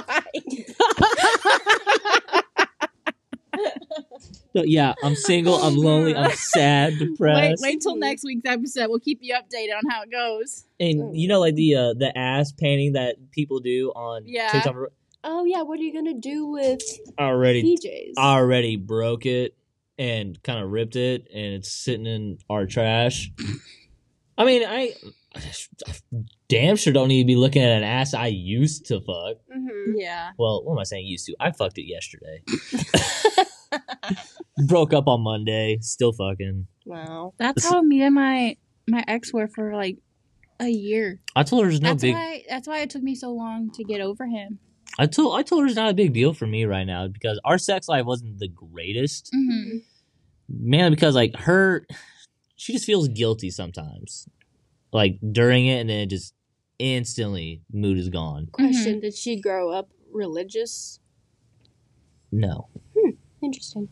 So, yeah, I'm single. I'm lonely. I'm sad, wait, depressed. wait till next week's episode. We'll keep you updated on how it goes. And you know, like the uh, the ass painting that people do on Yeah. TikTok. oh yeah, what are you going to do with Already, PJs? already broke it and kind of ripped it, and it's sitting in our trash. I mean, I damn sure don't need to be looking at an ass I used to fuck. mm-hmm. Yeah. Well, what am I saying? Used to? I fucked it yesterday. Broke up on Monday. Still fucking. Wow. That's how me and my my ex were for like a year. I told her there's no that's big. why that's why it took me so long to get over him. I told I told her it's not a big deal for me right now because our sex life wasn't the greatest. Mm-hmm. Mainly because like her, she just feels guilty sometimes, like during it, and then it just instantly mood is gone. Question: Did she grow up religious? No, Interesting.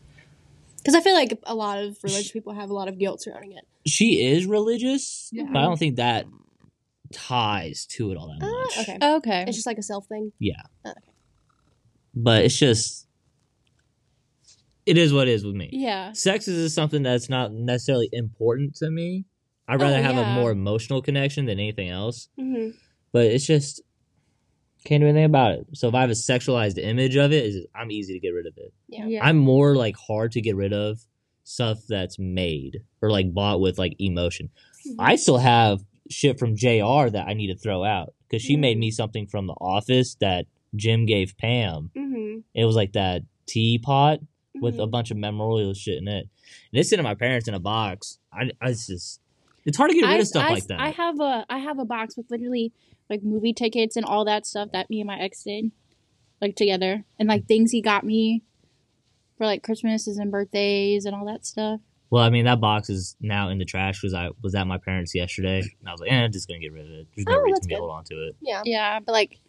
Because I feel like a lot of religious people have a lot of guilt surrounding it. she is religious, Yeah. but I don't think that ties to it all that Ah, much. okay. Okay. It's just like a self thing. Yeah. Okay. But it's just, it is what it is with me. Yeah. Sex is just something that's not necessarily important to me. I'd rather Oh, have a more emotional connection than anything else. Mm-hmm. but it's just can't do anything about it. So if I have a sexualized image of it, just- I'm easy to get rid of it. Yeah. I'm more like hard to get rid of stuff that's made or like bought with like emotion. I still have shit from JR that I need to throw out because she made me something from the office that Jim gave Pam. Mm-hmm. It was like that teapot with a bunch of memorial shit in it. And it's sitting my parents in a box. I, I just it's hard to get rid I, of stuff I- like that. I have a I have a box with literally like movie tickets and all that stuff that me and my ex did, like together, and like things he got me for like Christmases and birthdays and all that stuff. Well, I mean, that box is now in the trash because I was at my parents' yesterday, and I was like, "eh, I'm just gonna get rid of it. There's no Oh, reason that's to good. hold on to it." Yeah. Yeah, but like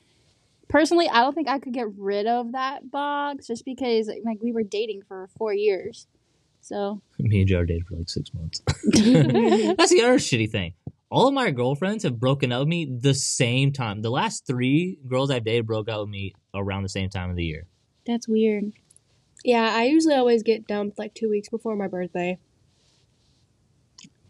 personally, I don't think I could get rid of that box just because like we were dating for four years. So Me and Jar dated for like six months. That's the other shitty thing. All of my girlfriends have broken up with me the same time. The last three girls I've dated broke up with me around the same time of the year. that's weird. Yeah, I usually always get dumped like two weeks before my birthday.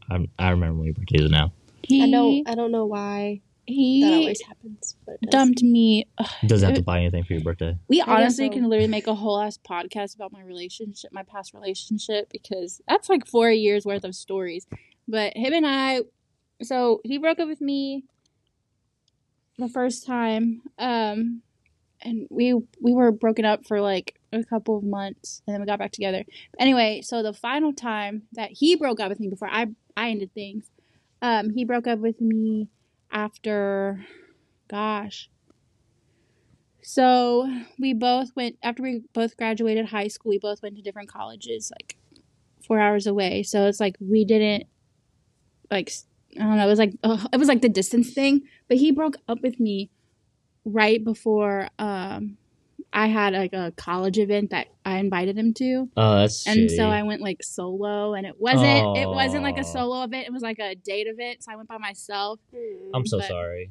I, I remember when your birthday is now. I don't I don't know why that he always happens, but it dumped me. Doesn't have to buy anything for your birthday. We honestly can literally make a whole ass podcast about my relationship, my past relationship, because that's like four years worth of stories. But him and I, so he broke up with me the first time, um, and we we were broken up for like a couple of months, and then we got back together. Anyway, so the final time that he broke up with me before I I ended things, um, he broke up with me after, gosh, So we both went after we both graduated high school. We both went to different colleges, like four hours away. So it's like we didn't like I don't know. It was like ugh, it was like the distance thing. But he broke up with me right before um I had like a college event that I invited him to. Oh, that's And so. I went like solo and it wasn't it wasn't like a solo event, it was like a date event. So I went by myself. I'm so but- sorry.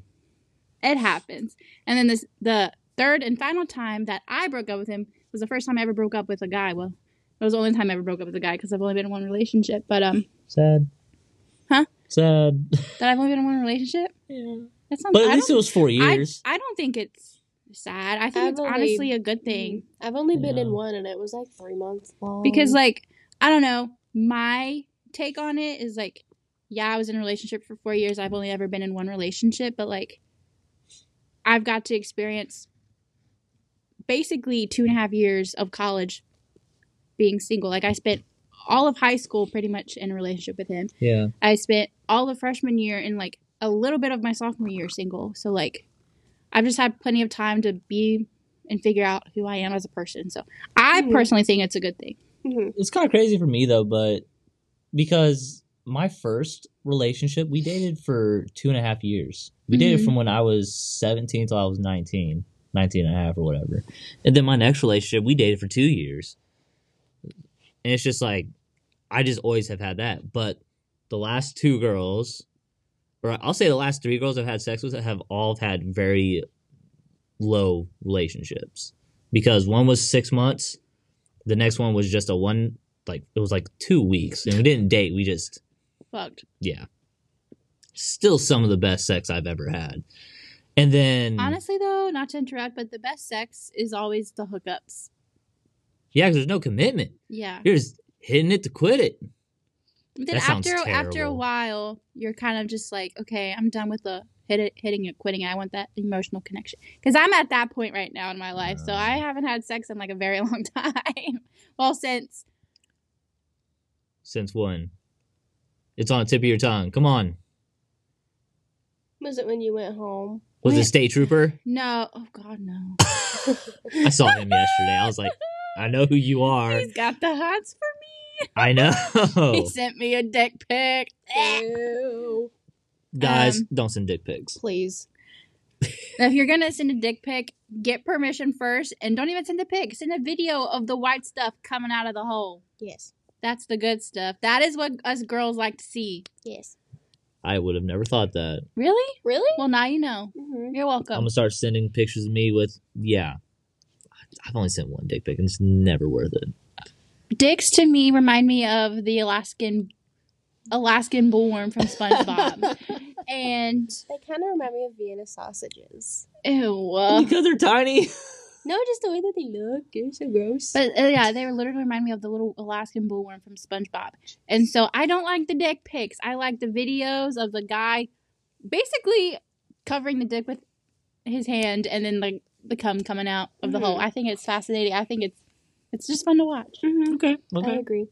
It happens. And then this the third and final time that I broke up with him was the first time I ever broke up with a guy. Well, it was the only time I ever broke up with a guy because I've only been in one relationship. But um, Sad. Huh? Sad. that I've only been in one relationship. Yeah. That sounds. But at I least it was four I, years. I don't think it's sad. I think I've it's only- honestly a good thing mm, I've only been in one, and it was like three months long. because, like, I don't know. My take on it is like, yeah, I was in a relationship for four years. I've only ever been in one relationship, but like, I've got to experience basically two and a half years of college being single. Like, I spent all of high school pretty much in a relationship with him. yeah. I spent all of freshman year and like a little bit of my sophomore year single. So like I've just had plenty of time to be and figure out who I am as a person. So I Mhm. personally think it's a good thing. Mhm. It's kind of crazy for me though, but because my first relationship, we dated for two and a half years. We dated Mhm. from when I was 17 till I was 19, 19 and a half or whatever. And then my next relationship, we dated for two years. And it's just like, I just always have had that. But the last two girls, or I'll say the last three girls I've had sex with, have all had very low relationships. Because one was six months, the next one was just a one, like, it was like two weeks. And we didn't date, we just, Fucked. yeah. Still some of the best sex I've ever had. And then, Honestly though, not to interrupt, but the best sex is always the hookups. Yeah, because there's no commitment. Yeah. You're just hitting it to quit it. But then That sounds after after a while, you're kind of just like, okay, I'm done with the hit it, hitting it, quitting. I want that emotional connection because I'm at that point right now in my life. So I Uh. haven't had sex in like a very long time. well, since Since when? It's on the tip of your tongue. Come on. Was it when you went home? Was it Wait. State Trooper? no, oh god, no. I saw him yesterday. I was like, I know who you are. He's got the hots for I know. He sent me a dick pic. Ew. Guys, Um, don't send dick pics. Please. If you're gonna send a dick pic, get permission first, and don't even send a pic. Send a video of the white stuff coming out of the hole. Yes. That's the good stuff. That is what us girls like to see. Yes. I would have never thought that. Really? Really? Well, now you know. Mm-hmm. You're welcome. I'm gonna start sending pictures of me with yeah. I've only sent one dick pic and it's never worth it. Dicks to me remind me of the Alaskan Alaskan bullworm from SpongeBob. and They kind of remind me of Vienna sausages. ew. uh, because they're tiny. No, just the way that they look. They're so gross. But uh, yeah, they literally remind me of the little Alaskan bullworm from SpongeBob. And so I don't like the dick pics. I like the videos of the guy basically covering the dick with his hand and then like the cum coming out of the Mhm. hole. I think it's fascinating. I think it's it's just fun to watch. Mhm. Okay. I agree.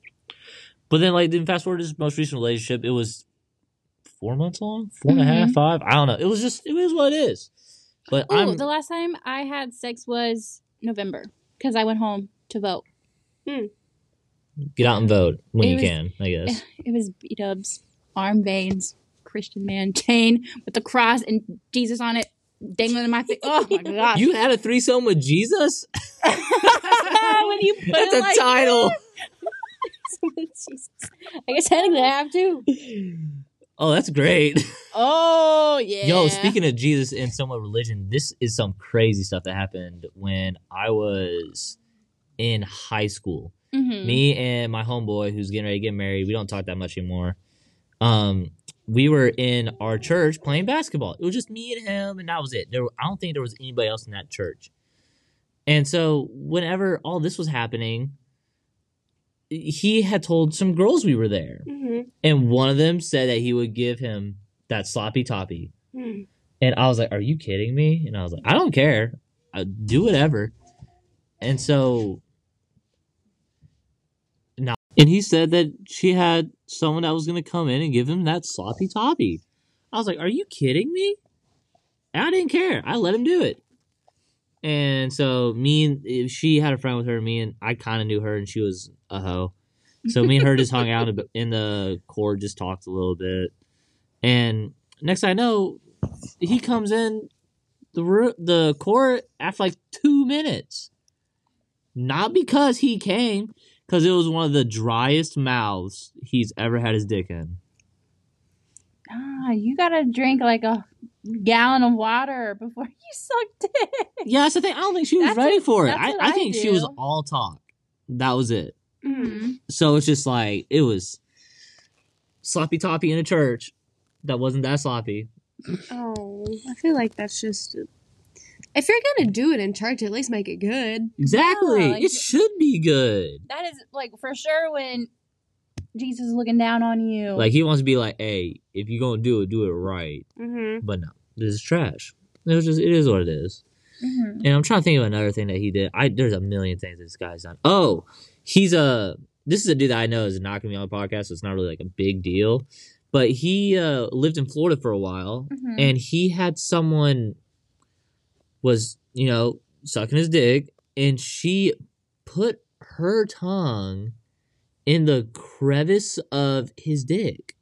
But then like then fast forward to his most recent relationship, it was four months long? Four and a half, Mhm. five? I don't know. It was just it is what it is. But Oh, I'm the last time I had sex was November because I went home to vote. get out and vote when It you was- can, I guess. It was B Dubs, arm veins, Christian man chain with the cross and Jesus on it dangling in my face. Oh my god! You had a threesome with Jesus? when you put That's it a like title. Jesus. I guess technically I have to. Oh, that's great. Oh yeah. Yo, speaking of Jesus and somewhat religion, this is some crazy stuff that happened when I was in high school. Mhm. Me and my homeboy who's getting ready to get married, we don't talk that much anymore. Um, we were in our church playing basketball. It was just me and him, and that was it. There, were- I don't think there was anybody else in that church. And so, whenever all this was happening, he had told some girls we were there, Mm-hmm. and one of them said that he would give him that sloppy toppy. Hmm. And I was like, "Are you kidding me?" And I was like, "I don't care. I, do whatever." And so, now, and he said that she had someone that was going to come in and give him that sloppy toppy. I was like, "Are you kidding me?" And I didn't care. I let him do it. And so me and she had a friend with her. Me and I kind of knew her, and she was a hoe. So me and her just hung out in the court, just talked a little bit. And next I know, he comes in the the court after like two minutes. Not because he came, because it was one of the driest mouths he's ever had his dick in. Ah, you gotta drink like a gallon of water before you suck dick. Yeah, that's the thing. I don't think she was That's ready what- for it. that's I, what I I think she was all talk. That was it. Mm-hmm. So it's just like it was sloppy toppy in a church that wasn't that sloppy. Oh, I feel like that's just. If you're gonna do it in church, at least make it good. Exactly. like- it should be good. That is like for sure when Jesus is looking down on you. Like he wants to be like, hey, if you're gonna do it, do it right. Mm-hmm. But no, this is trash. It was just it is what it is. Mhm. And I'm trying to think of another thing that he did. I there's a million things this guy's done. Oh, he's a this is a dude that I know is not gonna be on the podcast, so it's not really like a big deal. But he uh lived in Florida for a while Mhm. and he had someone was, you know, sucking his dick and she put her tongue in the crevice of his dick.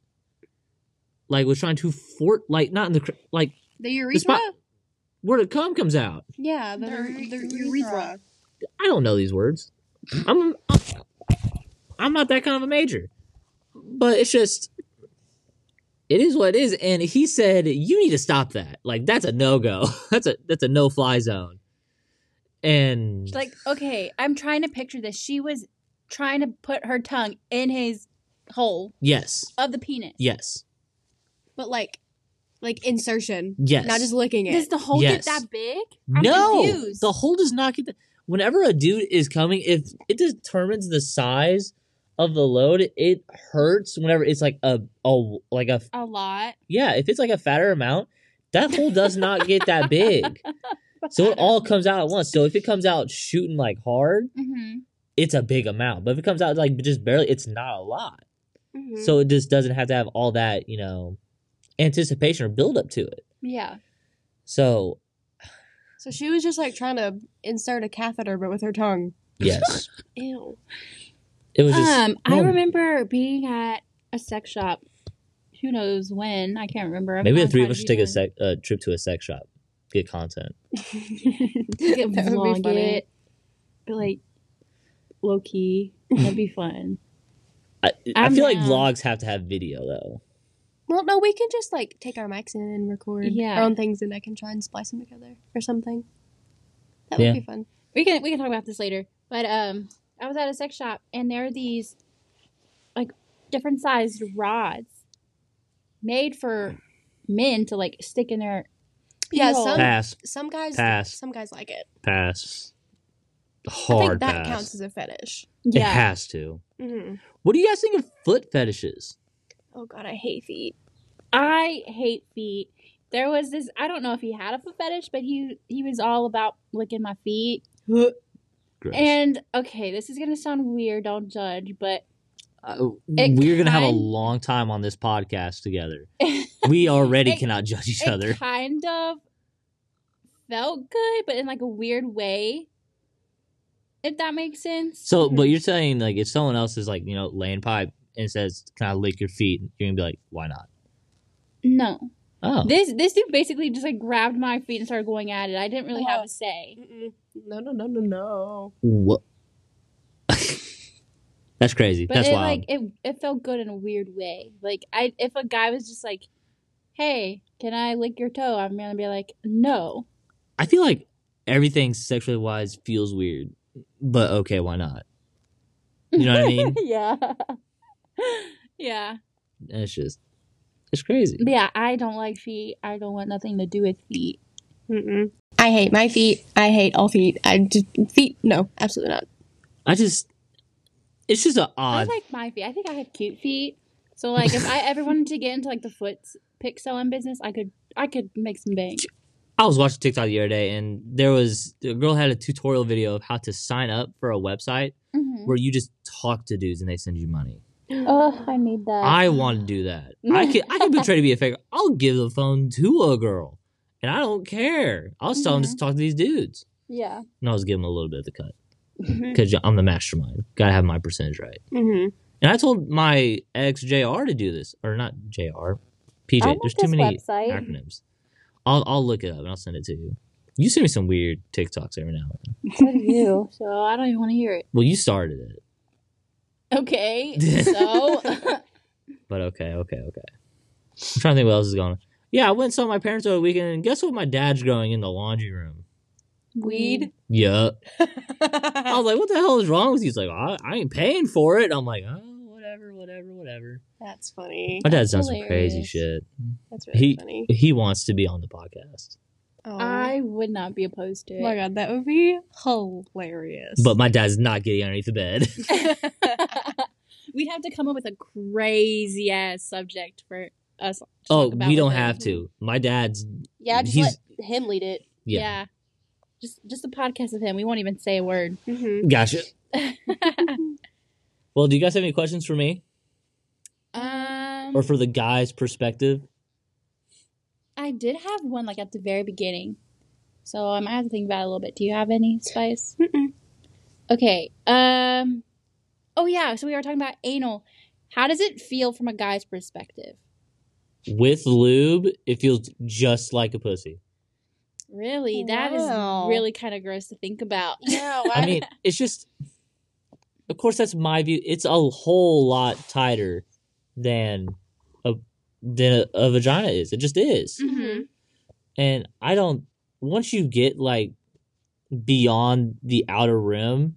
Like was trying to fort like not in the cre- like The urethra. spot- where the cum comes out. Yeah, the, The the, urethra. urethra. I don't know these words. I'm I'm not that kind of a major. But it's just it is what it is and he said you need to stop that. Like that's a no-go. That's a that's a no-fly zone. And She's like, okay, I'm trying to picture this. She was trying to put her tongue in his hole yes. of the penis. Yes. But like, like insertion, Yes. not just licking it. Does the hole Yes. get that big? I'm no. confused. The hole does not get the whenever a dude is coming if it determines the size of the load, it hurts whenever it's like a, a like a a lot. yeah, if it's like a fatter amount, that hole does not get that big. So it all comes out at once. So if it comes out shooting like hard, hmm it's a big amount. But if it comes out like just barely, it's not a lot. Mhm. So it just doesn't have to have all that, you know, anticipation or build up to it. Yeah. So so she was just like trying to insert a catheter, but with her tongue. yes, Ew. It was just. Um, I no, remember being at a sex shop. Who knows when? I can't remember. I've maybe the three of us should take a sec, uh, trip to a sex shop, get content. Get That would be vlog it, but like low key. That'd be fun. I, I I'm feel like vlogs have to have video though. Well, no, we can just like take our mics in and record Yeah. our own things, and I can try and splice them together or something. That Yeah. would be fun. We can we can talk about this later. But um, I was at a sex shop and there are these like different sized rods made for men to like stick in their Yeah, pee hole. some Pass, some guys Pass. some guys like it. pass, I hard think that pass. counts as a fetish. It yeah. has to. hmm What do you guys think of foot fetishes? Oh god, I hate feet. I hate feet. There was this I don't know if he had a foot fetish, but he he was all about licking my feet. Gross. And okay, this is gonna sound weird, don't judge, but Uh, we're gonna have a long time on this podcast together. We already It- cannot judge each it other. kind of felt good, but in like a weird way. If that makes sense. So, but you're saying like if someone else is like you know laying pipe and says, "Can I lick your feet?" You're gonna be like, "Why not?" no. Oh, This this dude basically just like grabbed my feet and started going at it. I didn't really have Oh. a say. Mm-mm. No, no, no, no, no. what? That's crazy. But That's it wild. like it it felt good in a weird way. Like I if a guy was just like, Hey, can I lick your toe? I'm gonna be like, No. I feel like everything sexually wise feels weird, but okay, why not? You know what I mean? yeah. yeah. And it's just, it's crazy. But yeah, I don't like feet. I don't want nothing to do with feet. Mm-mm. I hate my feet. I hate all feet. I just feet. No, absolutely not. I just, it's just an odd. I like my feet. I think I have cute feet. So like if I ever wanted to get into like the foot pick selling business, I could I could make some bank. I was watching TikTok the other day, and there was a girl had a tutorial video of how to sign up for a website Mm-hmm. where you just talk to dudes and they send you money. Oh, I need that. I want to do that. I could, I could betray to be a faker. I'll give the phone to a girl, and I don't care. I'll just tell them just talk to these dudes. Yeah. and I was give them a little bit of the cut because I'm the mastermind. Got to have my percentage right. Mhm. And I told my ex Jr. to do this, or not Jr. PJ. I want There's too this many website. acronyms. I'll I'll look it up and I'll send it to you. You send me some weird TikToks every now and then. So do you. So I don't even want to hear it. Well, you started it, Okay. So. but okay, okay, okay. I'm trying to think what else is going on. Yeah, I went and saw my parents over the weekend, and guess what? My dad's growing in the laundry room. Weed. Yup. I was like, what the hell is wrong with you? He's like, I, I ain't paying for it. I'm like, oh, whatever, whatever, whatever. That's funny. My dad's done That's some crazy shit. That's really He funny. he wants to be on the podcast, Oh. I would not be opposed to Oh my god, that would be hilarious. but my dad's not getting underneath the bed. We'd have to come up with a crazy ass subject for us. to oh, talk about we don't with him. have to. My dad's Yeah, just He's- let him lead it. yeah. Yeah. Just just a podcast with him. We won't even say a word. Mhm. Gotcha. Well, do you guys have any questions for me um or for the guy's perspective? I did have one like at the very beginning. So I might have to think about it a little bit. Do you have any spice? Mm-mm. Okay. Um Oh yeah, so we were talking about anal. How does it feel from a guy's perspective? With lube, it feels just like a pussy. Really? That is Wow. really kind of gross to think about. No, I mean, it's just, of course, that's my view. It's a whole lot tighter than a than a, a vagina is. It just is. Mhm. And I don't. Once you get like beyond the outer rim,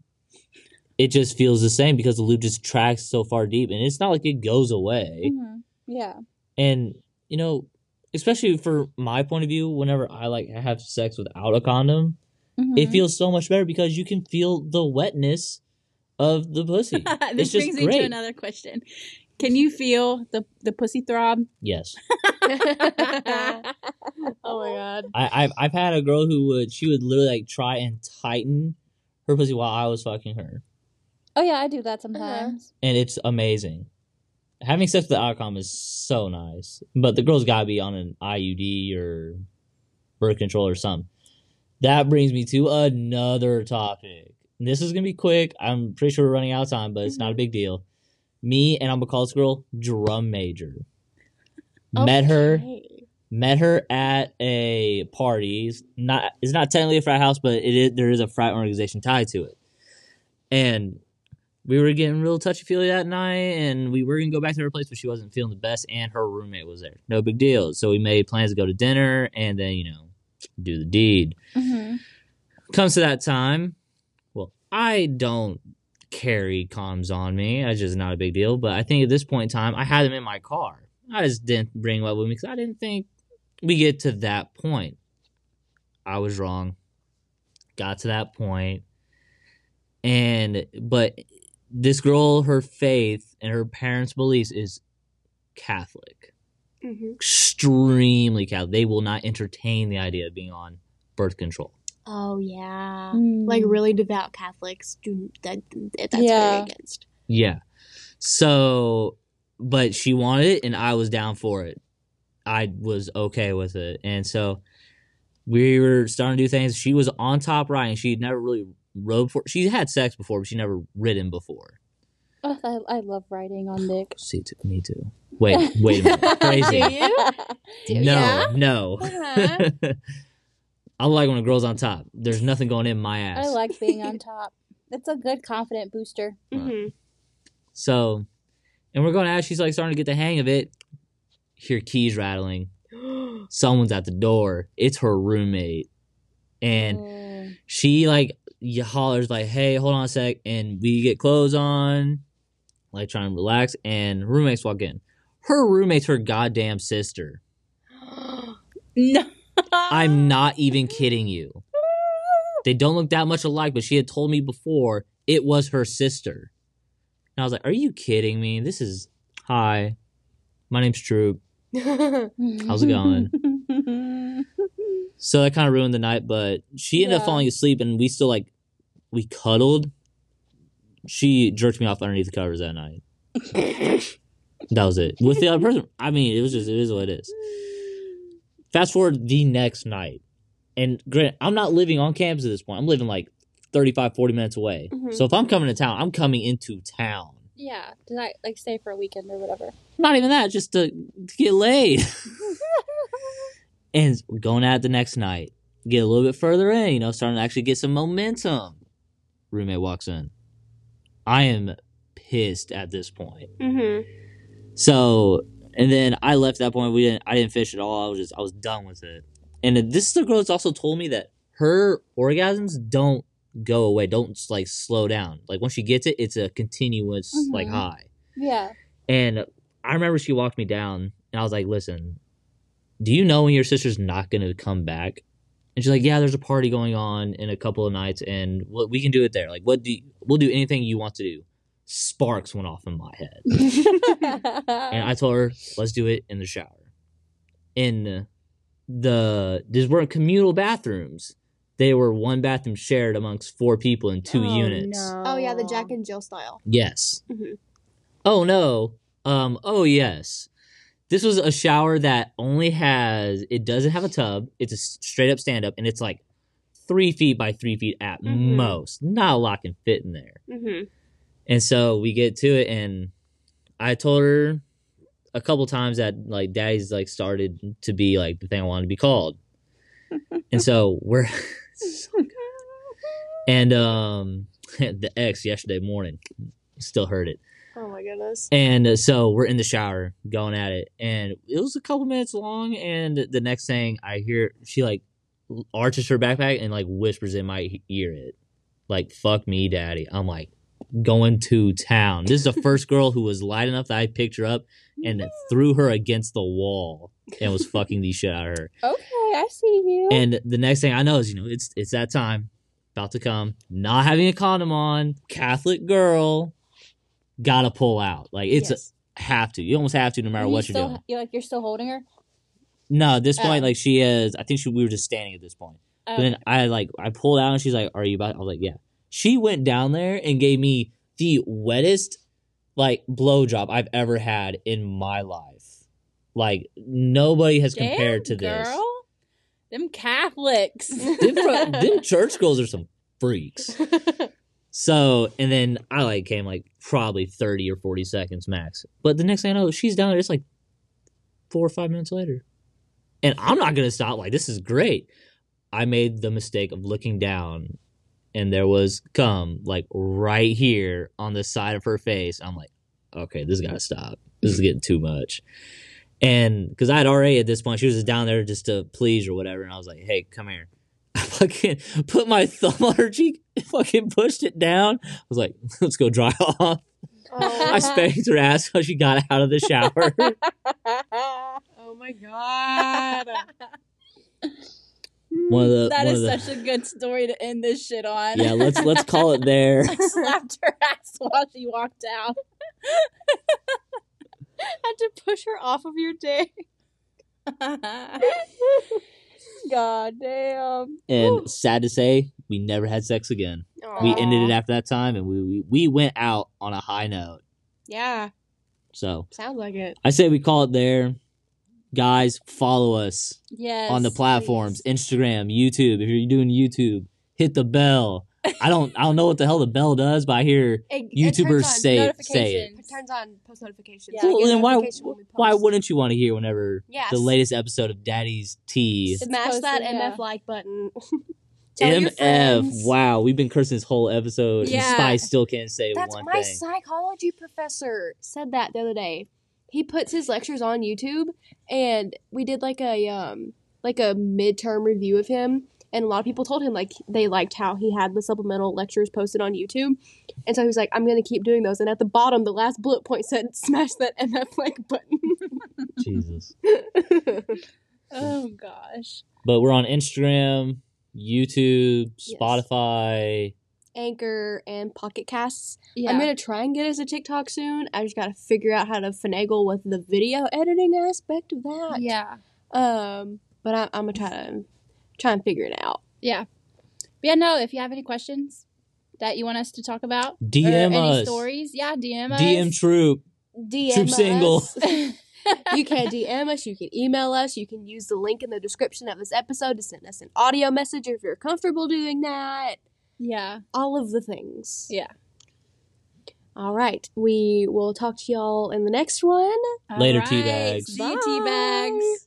it just feels the same because the lube just tracks so far deep, and it's not like it goes away. Mhm. Yeah. And you know, especially for my point of view, whenever I like have sex without a condom, it Mhm. feels so much better because you can feel the wetness of the pussy. this it's just brings me great. to another question. Can you feel the the pussy throb? Yes, oh my god. I, I've I've had a girl who would she would literally like try and tighten her pussy while I was fucking her, Oh yeah, I do that sometimes. and it's amazing. Having sex with the outcome is so nice, but the girl's got to be on an IUD or birth control or something. That brings me to another topic. This is gonna be quick. I'm pretty sure we're running out of time, but it's mm-hmm. not a big deal. Me and I'm gonna call this girl drum major. Okay. Met her met her at a party. It's not it's not technically a frat house, but it is there is a frat organization tied to it. And we were getting real touchy feely that night, and we were gonna go back to her place, but she wasn't feeling the best, and her roommate was there. No big deal. So we made plans to go to dinner, and then you know do the deed. Mm-hmm. Comes to that time, well, I don't carry condoms on me. It's just not a big deal. But I think at this point in time, I had them in my car. I just didn't bring them up with me because I didn't think we get to that point. I was wrong. Got to that point, and but this girl, her faith and her parents' beliefs is Catholic, Mhm. extremely Catholic. They will not entertain the idea of being on birth control. Oh yeah. Mm. Like really devout Catholics do that. That's Yeah. very against. Yeah. So, but she wanted it, and I was down for it. I was okay with it, and so we were starting to do things. She was on top riding. She'd never really rode for. She had sex before, but she never ridden before. Oh, I, I love riding on dick. See, t- me too. Wait, wait a minute. Crazy. Do you? Do- no, yeah? no. Uh-huh. I like when a girl's on top. There's nothing going in my ass. I like being on top. It's a good confident booster. Mhm. So, and we're going out. She's like starting to get the hang of it. Hear keys rattling. Someone's at the door. It's her roommate, and Oh. she like y- hollers like, "Hey, hold on a sec!" And we get clothes on, like trying to relax. And roommates walk in. Her roommate's her goddamn sister. no. I'm not even kidding you. They don't look that much alike, but she had told me before it was her sister. And I was like, Are you kidding me? This is hi. My name's Troop. How's it going? So that kind of ruined the night, but she ended up falling asleep and we still like we cuddled. She jerked me off underneath the covers that night. That was it. With the other person, I mean, it was just it is what it is. Fast forward the next night. and granted, I'm not living on campus at this point. I'm living like 35, 40 minutes away. Mhm. So if I'm coming to town, I'm coming into town. Yeah, did I like stay for a weekend or whatever? Not even that, just to, to get laid. and going at it the next night, get a little bit further in, you know, starting to actually get some momentum. Roommate walks in. I am pissed at this point. Mm-hmm. So, and then I left that point. We didn't. I didn't fish at all. I was just. I was done with it. And this is the girl that's also told me that her orgasms don't go away. Don't like slow down. Like once she gets it, it's a continuous like Mhm. high. Yeah. And I remember she walked me down, and I was like, "Listen, do you know when your sister's not gonna come back?" And she's like, "Yeah, there's a party going on in a couple of nights, and what we can do it there. Like, what do you, we'll do anything you want to do." Sparks went off in my head, and I told her, "Let's do it in the shower." In the these weren't communal bathrooms; they were one bathroom shared amongst four people in two Oh, units. no. Oh yeah, the Jack and Jill style. Yes. Mhm. Oh no. Um. Oh yes. This was a shower that only has. It doesn't have a tub. It's a straight up stand up, and it's like three feet by three feet at Mhm. most. Not a lot can fit in there. Mm-hmm. And so we get to it, and I told her a couple times that like daddy's like started to be like the thing I wanted to be called. and so we're and um the ex yesterday morning still heard it. Goodness. And uh, so we're in the shower going at it, and it was a couple minutes long. And the next thing I hear, she like arches her backpack and like whispers in my ear, it like "fuck me, daddy." I'm like going to town. This is the first girl who was light enough that I picked her up and threw her against the wall and was fucking the shit out of her. Okay, I see you. And the next thing I know is, you know, it's it's that time about to come. Not having a condom on, Catholic girl, gotta pull out. Like it's Yes. have to. You almost have to, no matter Are you what you're doing. You're like you're still holding her. No, at this oh. point, Oh. like she is. I think she, we were just standing at this point. But then I like I pulled out and she's like, "Are you about?" I was like, "Yeah." She went down there and gave me the wettest like blowjob I've ever had in my life. Like nobody has compared to Damn, this. Them Catholics. Them, them church girls are some freaks. So, and then I like came like probably 30 or 40 seconds max. But the next thing I know, she's down there. It's like four or five minutes later. And I'm not going to stop. Like, this is great. I made the mistake of looking down and there was cum like right here on the side of her face. I'm like, okay, this got to stop. This is getting too much. And because I had already at this point, she was just down there just to please or whatever. And I was like, hey, come here. I fucking put my thumb on her cheek, fucking pushed it down. I was like, let's go dry off. Oh. I spanked her ass while she got out of the shower. oh my god. One of the- That one is of the- such a good story to end this shit on. yeah, let's let's call it there. I slapped her ass while she walked out. Had to push her off of your dick. God damn. And sad to say, we never had sex again. We ended it after that time, and we, we we went out on a high note. Yeah, So sounds like it. I say we call it there. Guys, follow us Yes. on the platforms, Instagram, YouTube. If you're doing YouTube, hit the bell. I don't I don't know what the hell the bell does, but I hear It, YouTubers it turns on, say it, say it. It turns on post notifications. Yeah, Well, then why notification when why wouldn't you want to hear whenever Yes. the latest episode of Daddy's Tea? Smash Posted, that yeah. MF like button. MF. Wow, we've been cursing this whole episode. and Yeah. Spice still can't say That's one my thing. psychology professor said that the other day. He puts his lectures on YouTube, and we did like a um like a midterm review of him. And a lot of people told him like they liked how he had the supplemental lectures posted on YouTube, and so he was like, "I'm gonna keep doing those." And at the bottom, the last bullet point said, "Smash that MF like button." Jesus. Oh gosh. But we're on Instagram, YouTube, Yes. Spotify. Anchor and Pocket Casts. Yeah. I'm gonna try and get us a TikTok soon. I just gotta figure out how to finagle with the video editing aspect of that. yeah. Um, but I, I'm gonna try to try and figure it out. Yeah. But yeah, no, if you have any questions that you want us to talk about, DM or any us. stories, yeah, DM us. DM Troop. DM Troop single. us. you can DM us, you can email us, you can use the link in the description of this episode to send us an audio message if you're comfortable doing that. Yeah. All of the things. Yeah. All right. We will talk to y'all in the next one. Later, All tea bags. See you, tea bags. Bye.